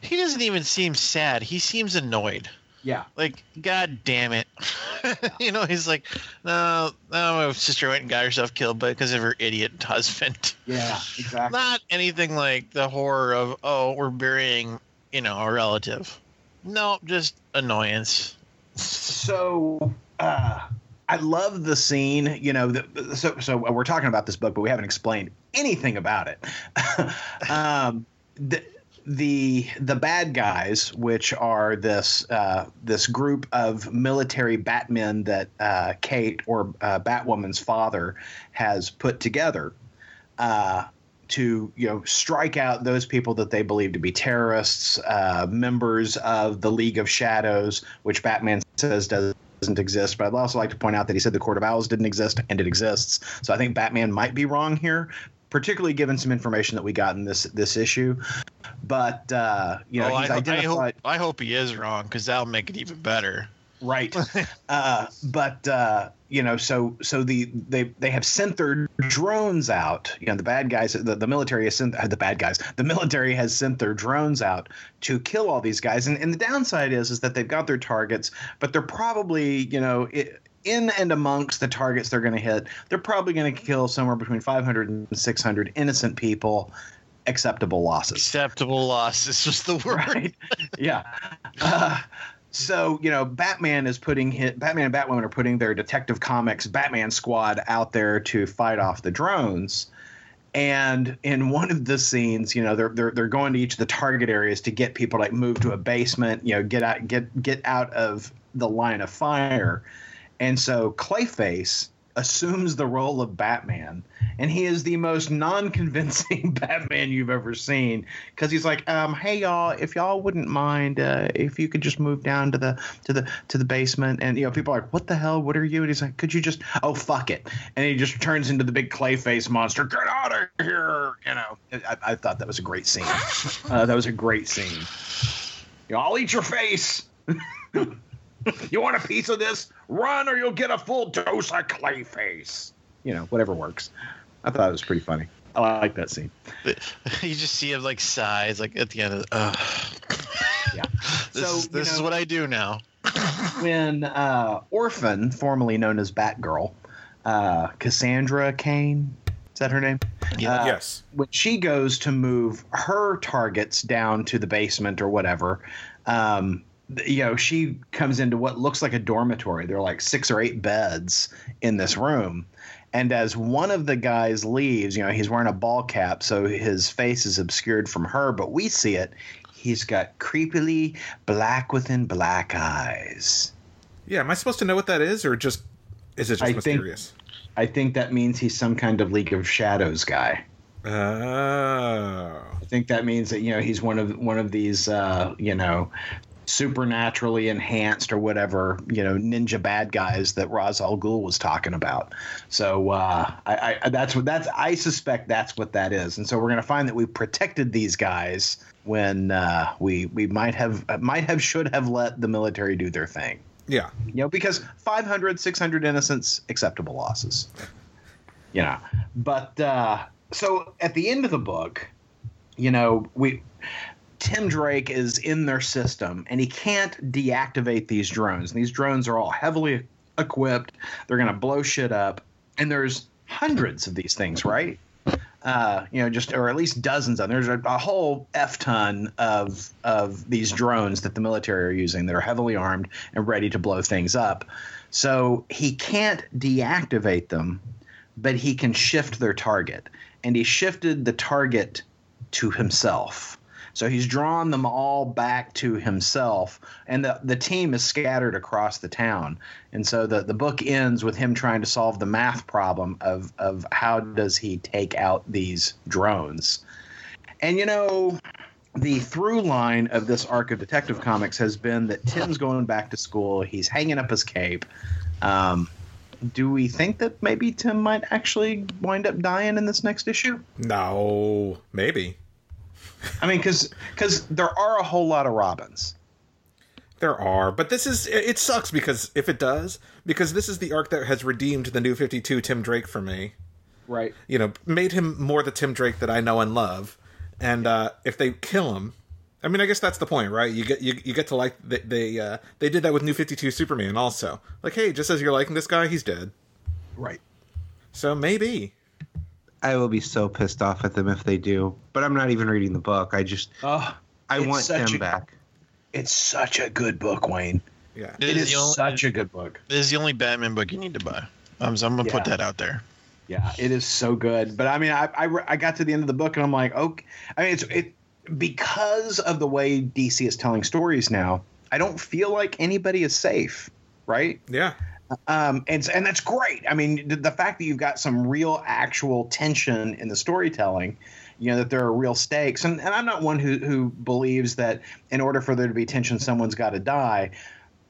he doesn't even seem sad. He seems annoyed. yeah Like, God damn it. you know, he's like, no, no, my sister went and got herself killed but because of her idiot husband. yeah exactly Not anything like the horror of, oh, we're burying, you know, a relative. No, just annoyance. so uh I love the scene, you know. The, so, so we're talking about this book, but we haven't explained anything about it. um, the, the the bad guys, which are this uh, this group of military Batmen that uh, Kate or uh, Batwoman's father has put together uh, to you know strike out those people that they believe to be terrorists, uh, members of the League of Shadows, which Batman says does doesn't exist. But I'd also like to point out that he said the Court of Owls didn't exist, and it exists. So I think Batman might be wrong here, particularly given some information that we got in this this issue. But uh, you know, Oh, he's I, ho- I hope, I hope he is wrong because that'll make it even better. Right. uh, but uh, you know, so so the they they have sent their drones out. You know, the bad guys, the, the military has sent uh, the bad guys. The military has sent their drones out to kill all these guys. And, and the downside is is that they've got their targets, but they're probably you know. It, in and amongst the targets they're going to hit, they're probably going to kill somewhere between 500 and 600 innocent people. Acceptable losses. Acceptable losses This was the word. right? yeah. Uh, so you know, Batman is putting Batman and Batwoman are putting their Detective Comics Batman squad out there to fight off the drones. And in one of the scenes, you know, they're they're they're going to each of the target areas to get people like move to a basement, you know, get out get get out of the line of fire. And so Clayface assumes the role of Batman, and he is the most non-convincing Batman you've ever seen because he's like, um, "Hey y'all, if y'all wouldn't mind, uh, if you could just move down to the to the to the basement," and you know, people are like, "What the hell? What are you?" And he's like, "Could you just? Oh, fuck it!" And he just turns into the big Clayface monster. Get out of here! You know, I, I thought that was a great scene. Uh, that was a great scene. You know, I'll eat your face. you want a piece of this? Run, or you'll get a full dose of Clayface. You know, whatever works. I thought it was pretty funny. I like that scene. you just see him like sighs, like at the end of. Uh, Yeah. this So, is, you this is what I do now. when uh, Orphan, formerly known as Batgirl, uh, Cassandra Cain, is that her name? Yeah. Uh, yes. When she goes to move her targets down to the basement or whatever, um, th- you know, she comes into what looks like a dormitory. There are like six or eight beds in this room. And as one of the guys leaves, you know, he's wearing a ball cap, so his face is obscured from her, but we see it. He's got creepily black within black eyes. Yeah. Am I supposed to know what that is, or just is it just I think- mysterious? I think that means he's some kind of League of Shadows guy. Oh. I think that means that you know he's one of one of these uh, you know supernaturally enhanced or whatever you know ninja bad guys that Ra's al Ghul was talking about. So uh, I, I that's what that's I suspect that's what that is, and so we're gonna find that we protected these guys when uh, we we might have might have should have let the military do their thing. Yeah. you know because 500 600 innocents acceptable losses you know but uh so at the end of the book you know we Tim Drake is in their system and he can't deactivate these drones. These drones are all heavily equipped. They're going to blow shit up. And there's hundreds of these things, right? Uh, you know, just or at least dozens of them. There's a, a whole f ton of of these drones that the military are using that are heavily armed and ready to blow things up. So he can't deactivate them, but he can shift their target, and he shifted the target to himself. So he's drawn them all back to himself, and the, the team is scattered across the town. And so the, the book ends with him trying to solve the math problem of, of how does he take out these drones. And you know, the through line of this arc of Detective Comics has been that Tim's going back to school, he's hanging up his cape. Um, do we think that maybe Tim might actually wind up dying in this next issue? No, maybe. I mean, because because there are a whole lot of Robins. There are, but this is it sucks because if it does, because this is the arc that has redeemed the new 52 Tim Drake for me. Right. You know, made him more the Tim Drake that I know and love. And uh, if they kill him, I mean, I guess that's the point, right? You get you, you get to like they they, uh, they did that with New 52 Superman also. Like, hey, just as you're liking this guy, he's dead. Right. So maybe. I will be so pissed off at them if they do. But I'm not even reading the book. I just Oh, I want such them a- back. it's such a good book, Wayne. Yeah. It It is is only- such a good book. This is the only Batman book you need to buy. Um, so I'm gonna put that out there. Yeah, it is so good. But I mean, I, I I got to the end of the book and I'm like, okay. I mean, it's it because of the way DC is telling stories now. I don't feel like anybody is safe, right? Yeah. Um, and and that's great. I mean, the, the fact that you've got some real, actual tension in the storytelling, you know, that there are real stakes. And, and I'm not one who who believes that in order for there to be tension, someone's got to die.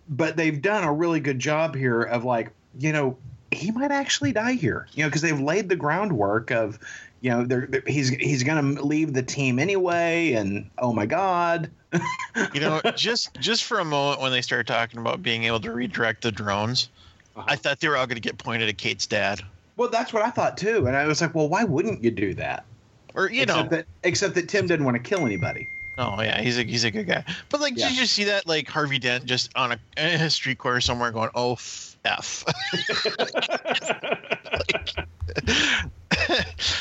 But they've done a really good job here of like, you know, he might actually die here. You know, because they've laid the groundwork of, you know, they're, they're- he's he's going to leave the team anyway. And oh my god, You know, just just for a moment when they start talking about being able to redirect the drones, I thought they were all going to get pointed at Kate's dad. well, that's what I thought too. And I was like, well, why wouldn't you do that? Or you except know, that except that Tim didn't want to kill anybody. oh yeah, he's a he's a good guy. But like, Yeah. did you see that like Harvey Dent just on a, a street corner somewhere going, "Oh f."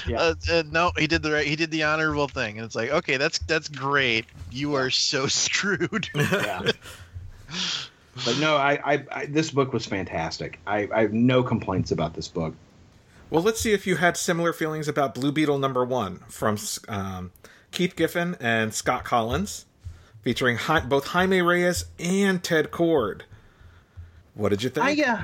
Yeah. Uh, uh, no, he did the right. He did the honorable thing, and it's like, okay, that's that's great. You are so screwed. yeah. But no, I, I, I this book was fantastic. I, I have no complaints about this book. Well, let's see if you had similar feelings about Blue Beetle number one from um, Keith Giffen and Scott Kolins, featuring Hi- both Jaime Reyes and Ted Kord. What did you think? I uh,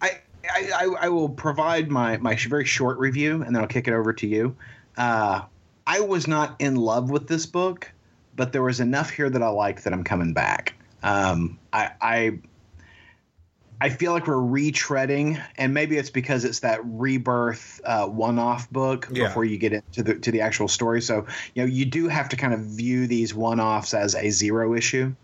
I, I I I will provide my my very short review, and then I'll kick it over to you. Uh, I was not in love with this book, but there was enough here that I liked that I'm coming back. Um, I I I feel like we're retreading, and maybe it's because it's that rebirth uh, one-off book Yeah. before you get into the to the actual story. So you know you do have to kind of view these one-offs as a zero issue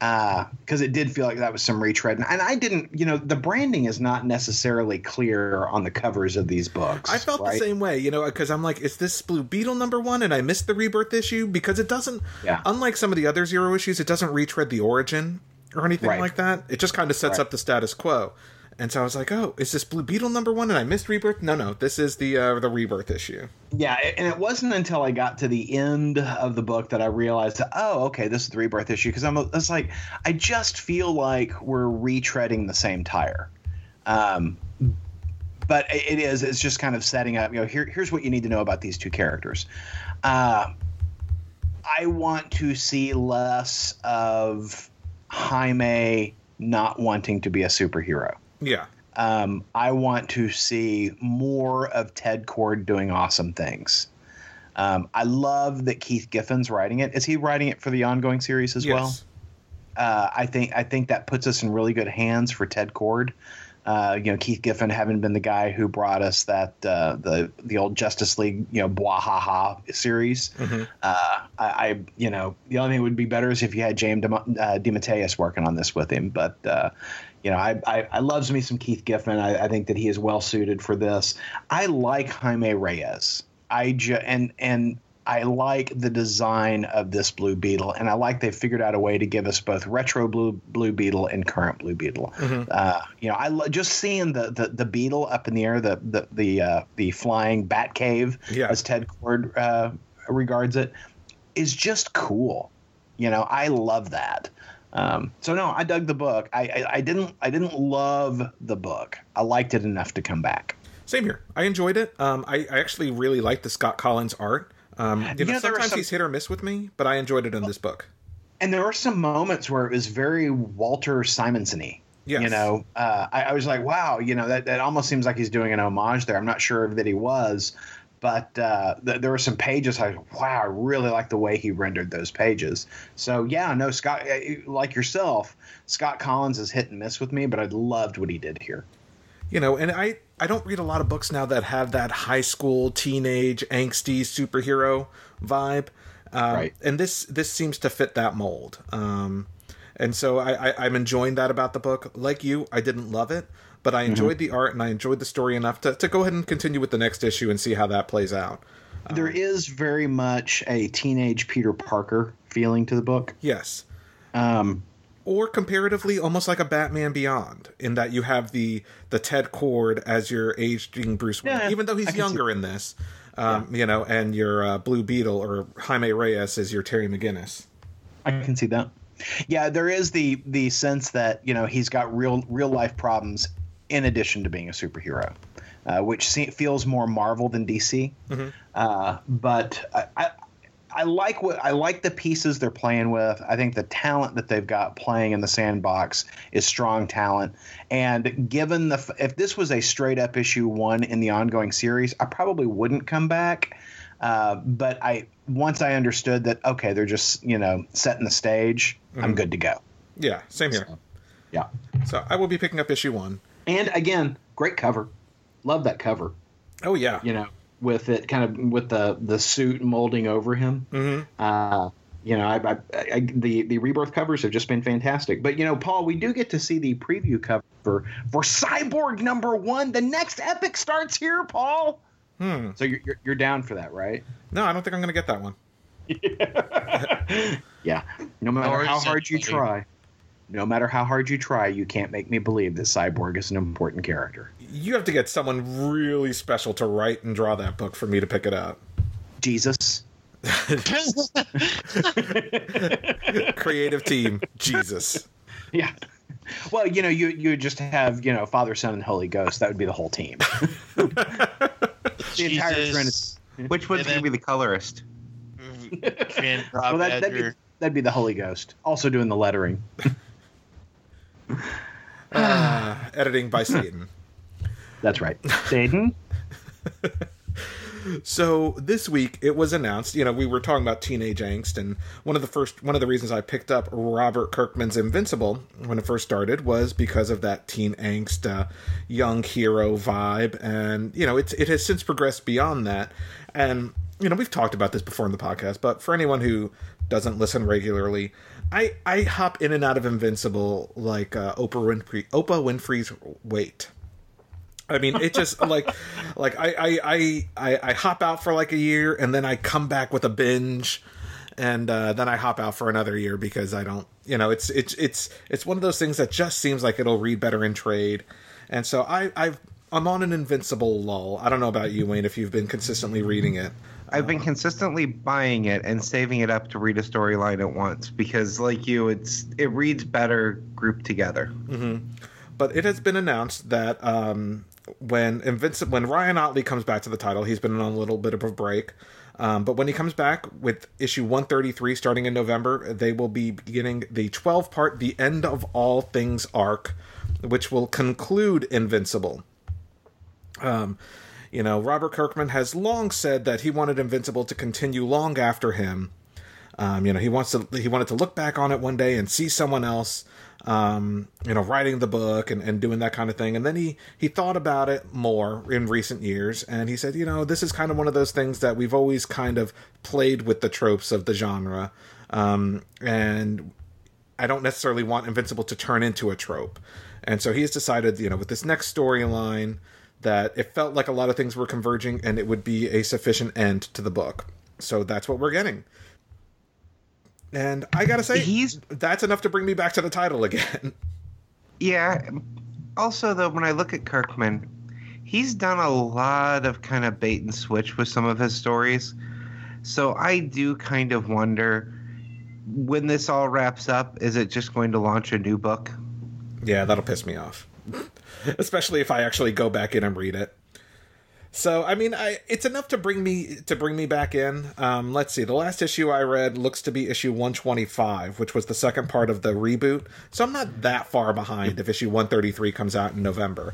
because it did feel like that was some retread. And I didn't, you know, the branding is not necessarily clear on the covers of these books. I felt right? the same way, you know, because I'm like, is this Blue Beetle number one? And I missed the rebirth issue because it doesn't, Yeah. unlike some of the other zero issues, it doesn't retread the origin or anything Right. like that. It just kind of sets Right. up the status quo. And so I was like, oh, is this Blue Beetle number one? And I missed rebirth? No, no, this is the uh, the rebirth issue. Yeah, and it wasn't until I got to the end of the book that I realized, oh, okay, this is the rebirth issue. Because I'm, it's like, I just feel like we're retreading the same tire. Um, but it it is. It's just kind of setting up. You know, here, here's what you need to know about these two characters. Uh, I want to see less of Jaime not wanting to be a superhero. Yeah. Um, I want to see more of Ted Kord doing awesome things. Um, I love that Keith Giffen's writing it. Is he writing it for the ongoing series as well? Uh, I think I think that puts us in really good hands for Ted Kord. Uh, you know, Keith Giffen having been the guy who brought us that uh, the the old Justice League, you know, Bwahaha series. Mhm. Uh, I, I, you know, the only thing that would be better is if you had James De, uh, DeMatteis working on this with him. But uh, you know, I, I I loves me some Keith Giffen. I, I think that he is well suited for this. I like Jaime Reyes. I ju- and and I like the design of this Blue Beetle, and I like they figured out a way to give us both retro Blue Blue Beetle and current Blue Beetle. Mm-hmm. Uh, you know, I lo- just seeing the, the the beetle up in the air, the the the uh, the flying bat cave, Yeah. as Ted Kord uh, regards it, is just cool. You know, I love that. Um, so no, I dug the book. I, I I didn't I didn't love the book. I liked it enough to come back. Same here. I enjoyed it. Um, I, I actually really liked the Scott Kolins art. Um, you know, know, sometimes some- he's hit or miss with me, but I enjoyed it in this book. and there were some moments where it was very Walter Simonson-y. Yes. You know, uh, I, I was like, wow, you know, that, that almost seems like he's doing an homage there. I'm not sure that he was, but uh, th- there were some pages I, wow, I really like the way he rendered those pages. So yeah, no, Scott, uh, like yourself, Scott Kolins is hit and miss with me, but I loved what he did here. You know, and I I don't read a lot of books now that have that high school teenage angsty superhero vibe. Um, Right. And this this seems to fit that mold. Um, and so I, I I'm enjoying that about the book. Like you, I didn't love it, but I enjoyed the art and I enjoyed the story enough to, to go ahead and continue with the next issue and see how that plays out. there is very much a teenage Peter Parker feeling to the book. Yes. Um, or comparatively almost like a Batman Beyond in that you have the the Ted Kord as your aging Bruce Wayne, Yeah, even though he's younger in this, um, you know, and your uh, Blue Beetle or Jaime Reyes is your Terry McGinnis. I can see that. Yeah, there is the the sense that you know he's got real real life problems in addition to being a superhero, uh, which se- feels more Marvel than DC. Uh, but I, I like what I like the pieces they're playing with. I think the talent that they've got playing in the sandbox is strong talent. And given the if this was a straight up issue one in the ongoing series, I probably wouldn't come back. Uh, but I once I understood that okay, they're just you know setting the stage. I'm good to go. Yeah, same here. Yeah. So I will be picking up issue one. And again, great cover. Love that cover. Oh yeah, You know, with it kind of with the the suit molding over him. hmm Uh, you know, I, I, I, the the rebirth covers have just been fantastic. But you know, Paul, we do get to see the preview cover for Cyborg number one. The next epic starts here, Paul. Hmm. So you're, you're you're down for that, right? No, I don't think I'm going to get that one. Yeah. No matter Or how hard you try, no matter how hard you try, you can't make me believe that Cyborg is an important character. You have to get someone really special to write and draw that book for me to pick it up. Jesus. Creative team, Jesus. Yeah. Well, you know, you you just have you know Father, Son, and Holy Ghost. That would be the whole team. the entire Trinity. Which one's going to be the colorist? Fan Well, that, that'd, be, that'd be the Holy Ghost. Also doing the lettering. Uh, editing by Satan. That's right. Satan. So this week it was announced, you know, we were talking about teenage angst, and one of the first, one of the reasons I picked up Robert Kirkman's Invincible when it first started was because of that teen angst, uh, young hero vibe, and you know, it's it has since progressed beyond that, and you know, we've talked about this before in the podcast, but for anyone who doesn't listen regularly, I I hop in and out of Invincible like uh, Oprah Winfrey, Oprah Winfrey's weight. I mean, it just like, like I, I, I, I, I hop out for like a year and then I come back with a binge, and uh, then I hop out for another year because I don't, you know, it's it's it's it's one of those things that just seems like it'll read better in trade, and so I, I've I'm on an invincible lull. I don't know about you, Wayne, if you've been consistently reading it. I've been consistently buying it and saving it up to read a storyline at once because, like you, it's it reads better grouped together. but it has been announced that um, when Invinci- when Ryan Ottley comes back to the title, he's been on a little bit of a break. Um, but when he comes back with issue 133 starting in November, they will be beginning the 12 part The End of All Things arc, which will conclude Invincible. Um, you know, Robert Kirkman has long said that he wanted Invincible to continue long after him. Um, you know, he wants to he wanted to look back on it one day and see someone else, um, you know, writing the book and, and doing that kind of thing. And then he he thought about it more in recent years, and he said, you know, this is kind of one of those things that we've always kind of played with the tropes of the genre, um, and I don't necessarily want Invincible to turn into a trope. And so he has decided, you know, with this next storyline, that it felt like a lot of things were converging and it would be a sufficient end to the book. so that's what we're getting. And I gotta say, He's- that's enough to bring me back to the title again. Yeah. Also, though, when I look at Kirkman, he's done a lot of kind of bait and switch with some of his stories. So I do kind of wonder when this all wraps up, is it just going to launch a new book? Yeah, that'll piss me off. Especially if I actually go back in and read it. So, I mean, I it's enough to bring me to bring me back in. Um, let's see. The last issue I read looks to be issue 125, which was the second part of the reboot. So I'm not that far behind if issue 133 comes out in November.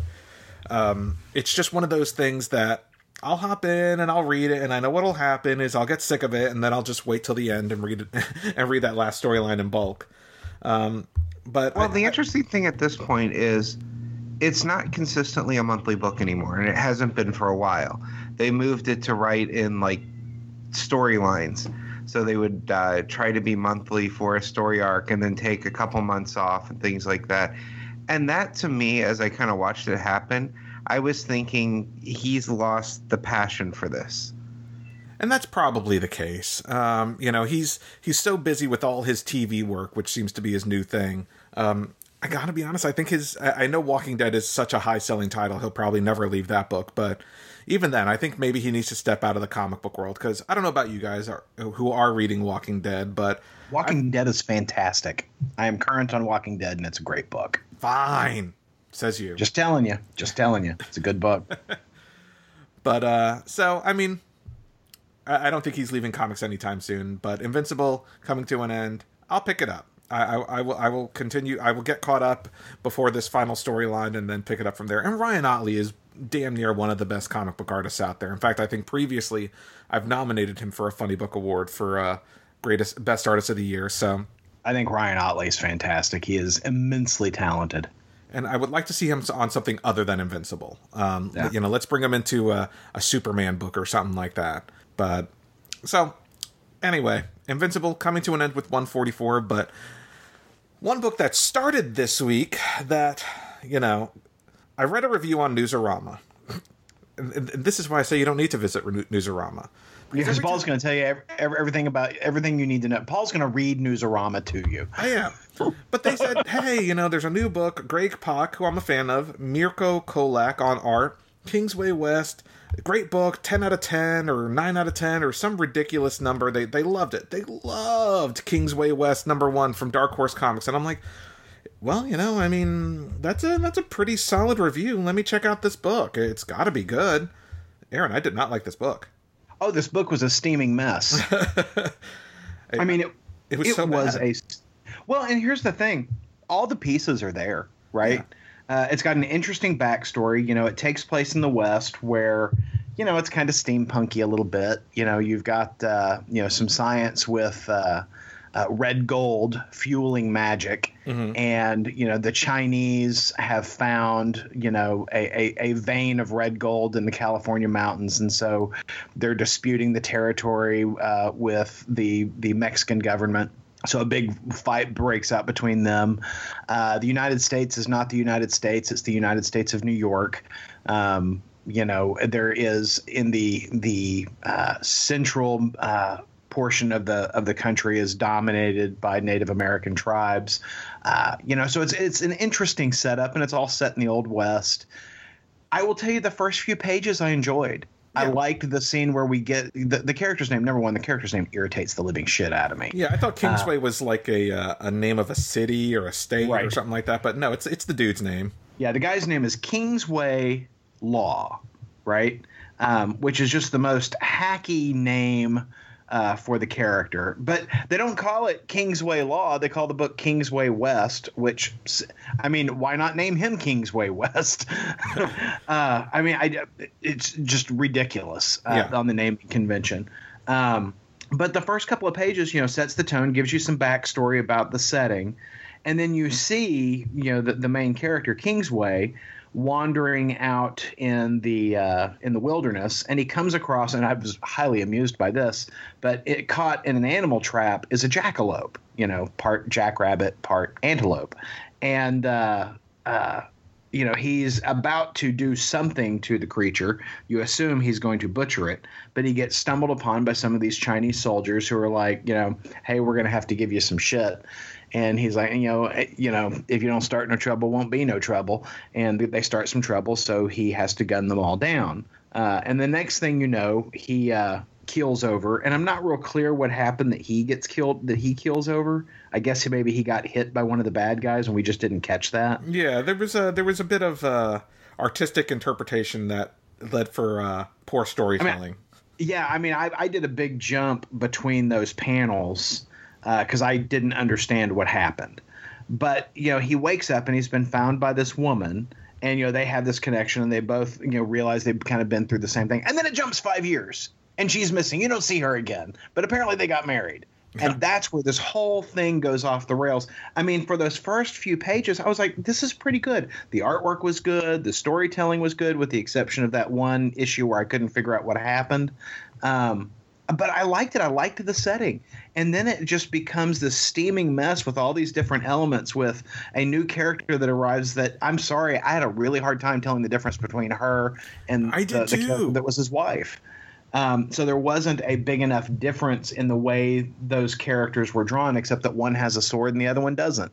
Um, it's just one of those things that I'll hop in and I'll read it, and I know what'll happen is I'll get sick of it, and then I'll just wait till the end and read it and read that last storyline in bulk. Um, but Well, I- the interesting thing at this point is it's not consistently a monthly book anymore, and it hasn't been for a while. They moved it to write in like storylines. So they would uh, try to be monthly for a story arc and then take a couple months off and things like that. And that to me, as I kind of watched it happen, I was thinking he's lost the passion for this. and that's probably the case. Um, you know, he's he's so busy with all his TV work, which seems to be his new thing. Um, I gotta be honest. I think his. I I know Walking Dead is such a high selling title. He'll probably never leave that book. But even then, I think maybe he needs to step out of the comic book world because I don't know about you guys are, who are reading Walking Dead, but Walking Dead is fantastic. I am current on Walking Dead, and it's a great book. fine, says you. Just telling you. Just telling you. It's a good book. But uh so I mean I, I don't think he's leaving comics anytime soon, but Invincible coming to an end, I'll pick it up. I, I, I will I will continue I will get caught up before this final storyline and then pick it up from there. And Ryan Ottley is damn near one of the best comic book artists out there. In fact, I think previously I've nominated him for a funny book award for uh greatest best artist of the year. So I think Ryan Ottley is fantastic. He is immensely talented. and I would like to see him on something other than Invincible. Um, Yeah. You know, let's bring him into a, a Superman book or something like that. But so anyway, Invincible coming to an end with 144. But one book that started this week that you know, I read a review on Newsarama. And and this is why I say you don't need to visit Newsarama. Because every Paul's going to tell you ev- ev- everything about everything you need to know. Paul's going to read Newsarama to you. I am. But they said, hey, you know, there's a new book, Greg Pak, who I'm a fan of, Mirko Colak on art, Kingsway West, great book, 10 out of 10 or 9 out of 10 or some ridiculous number. They they loved it. They loved Kingsway West number 1 from Dark Horse Comics and I'm like, well, you know, I mean, that's a that's a pretty solid review. Let me check out this book. It's got to be good. Aaron, I did not like this book. Oh, this book was a steaming mess. I mean, it, It was so was bad. a. Well, and here's the thing: all the pieces are there, right? Uh, it's got an interesting backstory. You know, it takes place in the West, where you know it's kind of steampunky a little bit. You know, you've got uh, you know some science with. Uh, uh, red gold fueling magic, and you know the Chinese have found you know a, a, a vein of red gold in the California mountains, and so they're disputing the territory uh, with the the Mexican government. So a big fight breaks out between them. Uh, the United States is not the United States; it's the United States of New York. Um, you know, there is in the the uh, central uh, portion of the of the country is dominated by Native American tribes. Uh, you know, so it's it's an interesting setup, and it's all set in the Old West. I will tell you, the first few pages I enjoyed. I liked the scene where we get the, the character's name. Number one, the character's name irritates the living shit out of me. Yeah, I thought Kingsway was like a uh, a name of a city or a state or something like that, but no, it's it's the dude's name. Yeah, the guy's name is Kingsway Law, right? Um, which is just the most hacky name uh, for the character. But they don't call it Kingsway Law. They call the book Kingsway West, which, I mean, why not name him Kingsway West? uh, I mean, I, it's just ridiculous uh, Yeah. on the naming convention. Um, but the first couple of pages, you know, sets the tone, gives you some backstory about the setting, and then you see, you know, the, the main character Kingsway wandering out in the uh, in the wilderness, and he comes across, and I was highly amused by this, but it caught in an animal trap is a jackalope, you know, part jackrabbit, part antelope, and uh, uh, you know he's about to do something to the creature. You assume he's going to butcher it but he gets stumbled upon by some of these chinese soldiers who are like you know hey we're going to have to give you some shit. And he's like you know eh, you know if you don't start no trouble won't be no trouble. And they start some trouble so he has to gun them all down. Uh, and the next thing you know he uh, keels over. And i'm not real clear what happened that he gets killed that he kills over i guess maybe he got hit by one of the bad guys and we just didn't catch that Yeah, there was a there was a bit of uh, artistic interpretation that led for uh, poor storytelling. Yeah, I mean, I, I did a big jump between those panels because I didn't understand what happened. But you know, he wakes up and he's been found by this woman, and you know they have this connection, and they both you know realize they've kind of been through the same thing, and then it jumps five years, and she's missing. You don't see her again, but apparently they got married. And that's where this whole thing goes off the rails. I mean, for those first few pages, I was like, this is pretty good. The artwork was good. The storytelling was good, with the exception of that one issue where I couldn't figure out what happened. Um, but I liked it. I liked the setting. And then it just becomes this steaming mess with all these different elements with a new character that arrives that I'm sorry, I had a really hard time telling the difference between her and I the, did the character too. that was his wife. Um, so there wasn't a big enough difference in the way those characters were drawn, except that one has a sword and the other one doesn't.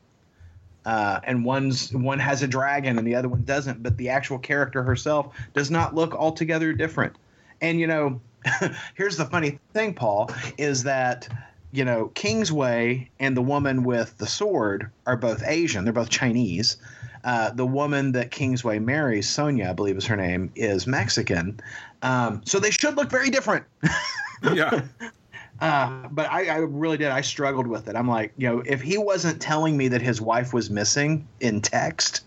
Uh, and one's one has a dragon and the other one doesn't. But the actual character herself does not look altogether different. And you know, here's the funny thing, Paul, is that you know Kingsway and the woman with the sword are both Asian. They're both Chinese. Uh, the woman that Kingsway marries, Sonia, I believe is her name, is Mexican. Um, so they should look very different. yeah, Uh, but I, I really did. I struggled with it. I'm like, you know, if he wasn't telling me that his wife was missing in text,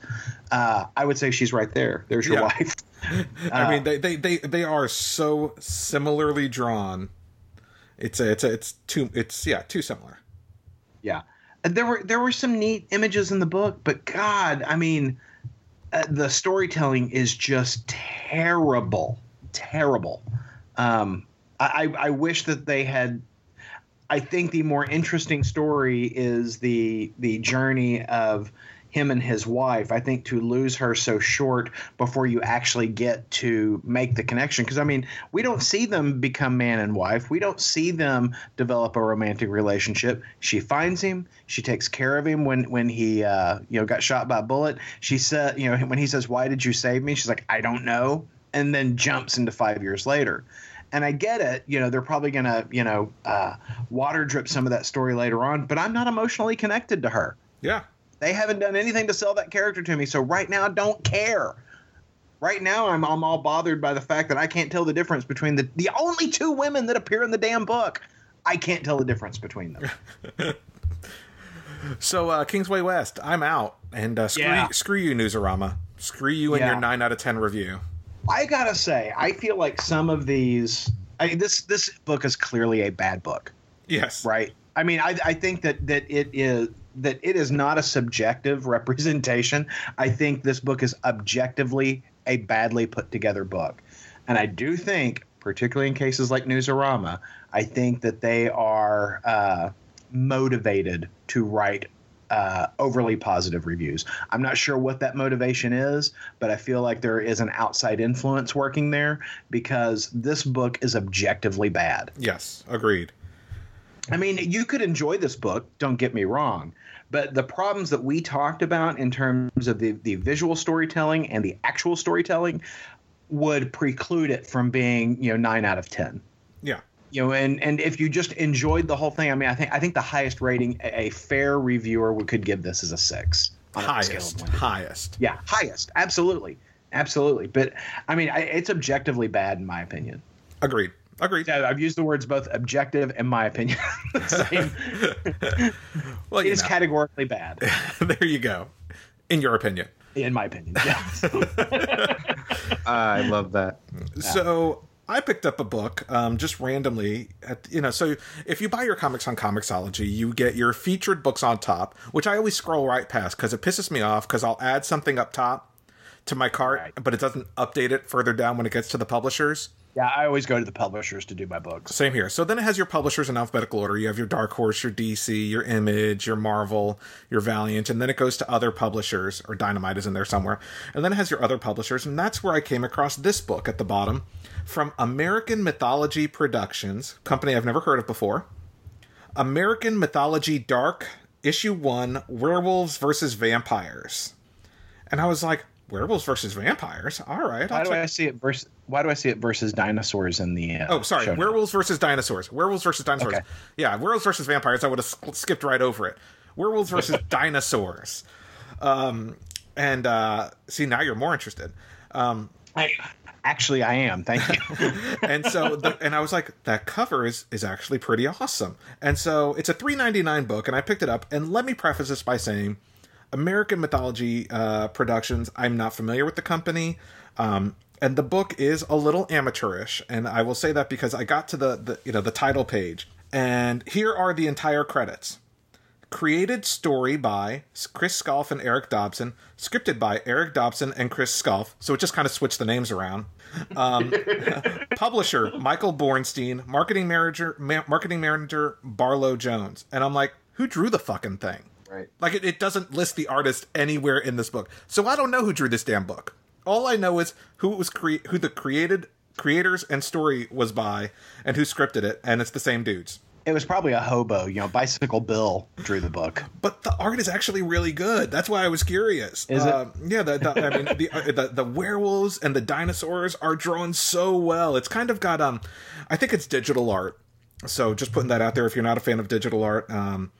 uh, I would say she's right there. There's your Yeah. wife. I mean they, they they they are so similarly drawn. It's a, it's a, it's too it's yeah too similar. Yeah, there were there were some neat images in the book, but God, I mean, uh, the storytelling is just terrible, terrible. Um, I, I wish that they had. I think the more interesting story is the the journey of him and his wife. I think to lose her so short before you actually get to make the connection. Because I mean, we don't see them become man and wife. We don't see them develop a romantic relationship. She finds him. She takes care of him when when he uh, you know got shot by a bullet. She said, you know, when he says, "Why did you save me?" She's like, "I don't know," and then jumps into five years later and I get it. You know, they're probably going to, you know, uh, water drip some of that story later on, but I'm not emotionally connected to her. Yeah, They haven't done anything to sell that character to me. So right now, I don't care. Right now, I'm, I'm all bothered by the fact that I can't tell the difference between the, the only two women that appear in the damn book. I can't tell the difference between them. So uh, Kingsway West, I'm out, and uh, screw, Yeah. you, screw you, Newsarama. Screw you and Yeah. your nine out of ten review. I gotta say, I feel like some of these. I, this this book is clearly a bad book. Yes, right i mean I, I think that that it is that it is not a subjective representation i think this book is objectively a badly put together book and i do think particularly in cases like newsarama i think that they are uh, motivated to write uh, overly positive reviews. I'm not sure what that motivation is, but I feel like there is an outside influence working there because this book is objectively bad. Yes, agreed. I mean, you could enjoy this book, don't get me wrong, but the problems that we talked about in terms of the, the visual storytelling and the actual storytelling would preclude it from being, you know, nine out of 10. Yeah, You know, and, and if you just enjoyed the whole thing, I mean, I think I think the highest rating a, fair reviewer would, could give this is a six. highest, highest. yeah, highest, absolutely, absolutely. But I mean, I, it's objectively bad in my opinion. Agreed, agreed. Yeah, I've used the words both objective and my opinion. Well, It you is know, categorically bad, there you go. In your opinion. in my opinion. Yeah. I love that. So I picked up a book um, just randomly. At, you know, so if you buy your comics on Comixology, you get your featured books on top, which I always scroll right past because it pisses me off because I'll add something up top to my cart, Right. but it doesn't update it further down when it gets to the publishers. Yeah, I always go to the publishers to do my books. Same here. So then it has your publishers in alphabetical order. You have your Dark Horse, your DC, your Image, your Marvel, your Valiant, and then it goes to other publishers, or Dynamite is in there somewhere. And then it has your other publishers, and that's where I came across this book at the bottom from American Mythology Productions, company I've never heard of before. American Mythology Dark, Issue 1 Werewolves versus Vampires. And I was like, Werewolves versus Vampires? All right. Why I'll do check- I see it versus? Why do I see it versus dinosaurs in the? Uh, Oh, sorry. show? Werewolves versus dinosaurs. Werewolves versus dinosaurs. Okay. Yeah, werewolves versus vampires. I would have skipped right over it. Werewolves versus dinosaurs. Um, and uh, see, now you're more interested. Um, I, actually, I am. Thank you. and so, the, and I was like, that cover is is actually pretty awesome. And so, it's a three ninety nine book, and I picked it up. And let me preface this by saying, American Mythology uh, Productions. I'm not familiar with the company. Um, and the book is a little amateurish, and I will say that because I got to the, the you know the title page, and here are the entire credits. Created story by Chris Sculf and Eric Dobson, scripted by Eric Dobson and Chris Sculf. So it just kind of switched the names around. Um, publisher Michael Bornstein, marketing manager ma- marketing manager Barlow Jones, and I'm like, who drew the fucking thing? Right. Like it, it doesn't list the artist anywhere in this book, so I don't know who drew this damn book. All I know is who it was cre- who the created creators and story was by, and who scripted it, and it's the same dudes. It was probably a hobo. You know, Bicycle Bill drew the book. But the art is actually really good. That's why I was curious. Is it? Uh, yeah, the, the, I mean, the, uh, the the werewolves and the dinosaurs are drawn so well. It's kind of got um, I think it's digital art. So just putting that out there. If you're not a fan of digital art, um,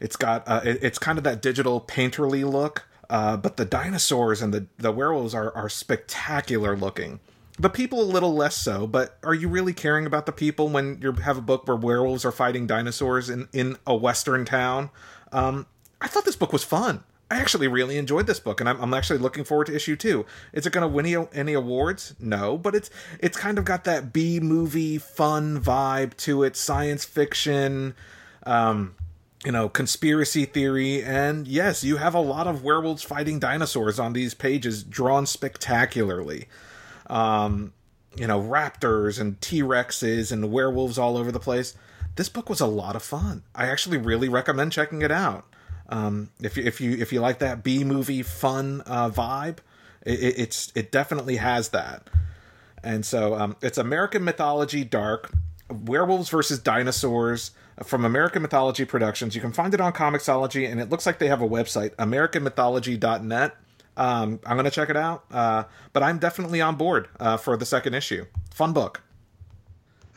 it's got uh, it, it's kind of that digital painterly look. Uh, but the dinosaurs and the the werewolves are are spectacular looking. The people a little less so, but are you really caring about the people when you have a book where werewolves are fighting dinosaurs in, in a western town? Um, I thought this book was fun. I actually really enjoyed this book, and I'm, I'm actually looking forward to issue two. Is it going to win any, any awards? No, but it's it's kind of got that B movie fun vibe to it, science fiction, um, you know, conspiracy theory, and yes, you have a lot of werewolves fighting dinosaurs on these pages, drawn spectacularly um, you know, raptors and T Rexes and werewolves all over the place. This book was a lot of fun. I actually really recommend checking it out. Um, if you if you if you like that B movie fun uh, vibe, it, it- it's it definitely has that. And so um, it's American Mythology Dark, Werewolves versus Dinosaurs from American Mythology Productions. You can find it on Comixology, and it looks like they have a website, AmericanMythology.net. Um, I'm going to check it out, uh, but I'm definitely on board uh, for the second issue. Fun book.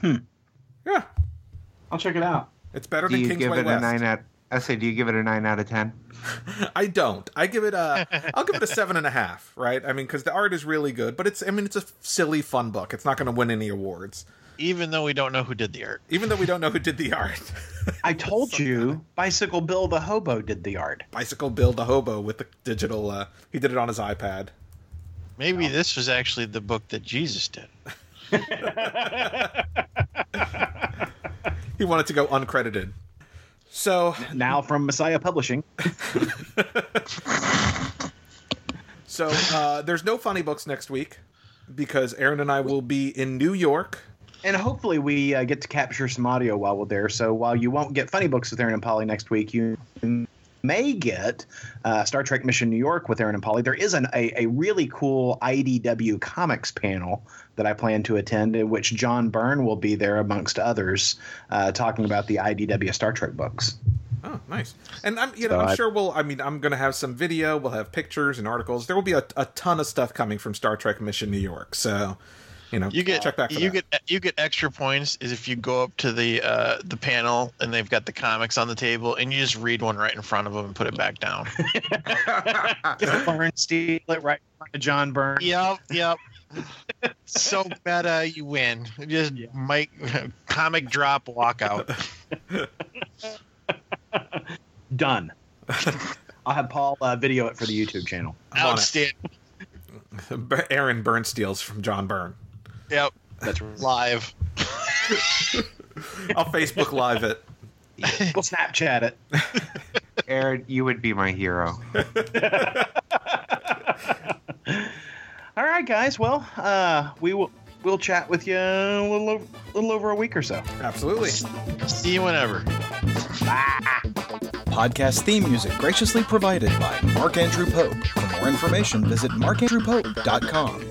Hmm. Yeah, I'll check it out. it's better Do than you Kingsway give it West. a nine out? I say, do you give it a nine out of ten? I don't. I give it a. I'll give it a seven and a half. Right. I mean, because the art is really good, but it's. I mean, it's a silly, fun book. It's not going to win any awards, Even though we don't know who did the art. even though we don't know who did the art. I told you, Bicycle Bill the hobo did the art. Bicycle Bill the hobo with the digital. Uh, he did it on his iPad. Maybe this was actually the book that Jesus did. He wanted to go uncredited. So, Now from Messiah Publishing. so uh, there's no funny books next week because Aaron and I will be in New York. And hopefully we uh, get to capture some audio while we're there. So while you won't get funny books with Aaron and Polly next week, you may get uh, Star Trek Mission New York with Aaron and Polly. There is an, a, a really cool IDW comics panel that I plan to attend, in which John Byrne will be there amongst others, uh, talking about the IDW Star Trek books. Oh, nice. And I'm, you know, So I'm I- sure we'll. I mean, I'm going to have some video. We'll have pictures and articles. There will be a, a ton of stuff coming from Star Trek Mission New York. So, you know, You get check back for you that. get you get extra points is if you go up to the uh, the panel and they've got the comics on the table and you just read one right in front of them and put it back down. Byrne steal it right in front of John Byrne. yep, yep. so meta, you win. Just Mike comic drop walkout. Done. I'll have Paul uh, video it for the YouTube channel. I'm on. Outstanding. Aaron Burnsteels from John Byrne. Yep, That's live. I'll Facebook Live it. We'll Snapchat it. Aaron, you would be my hero. All right, guys. Well, uh, we will we'll chat with you a little over, little over a week or so. Absolutely. See you whenever. Podcast theme music graciously provided by Mark Andrew Pope. For more information, visit markandrewpope.com.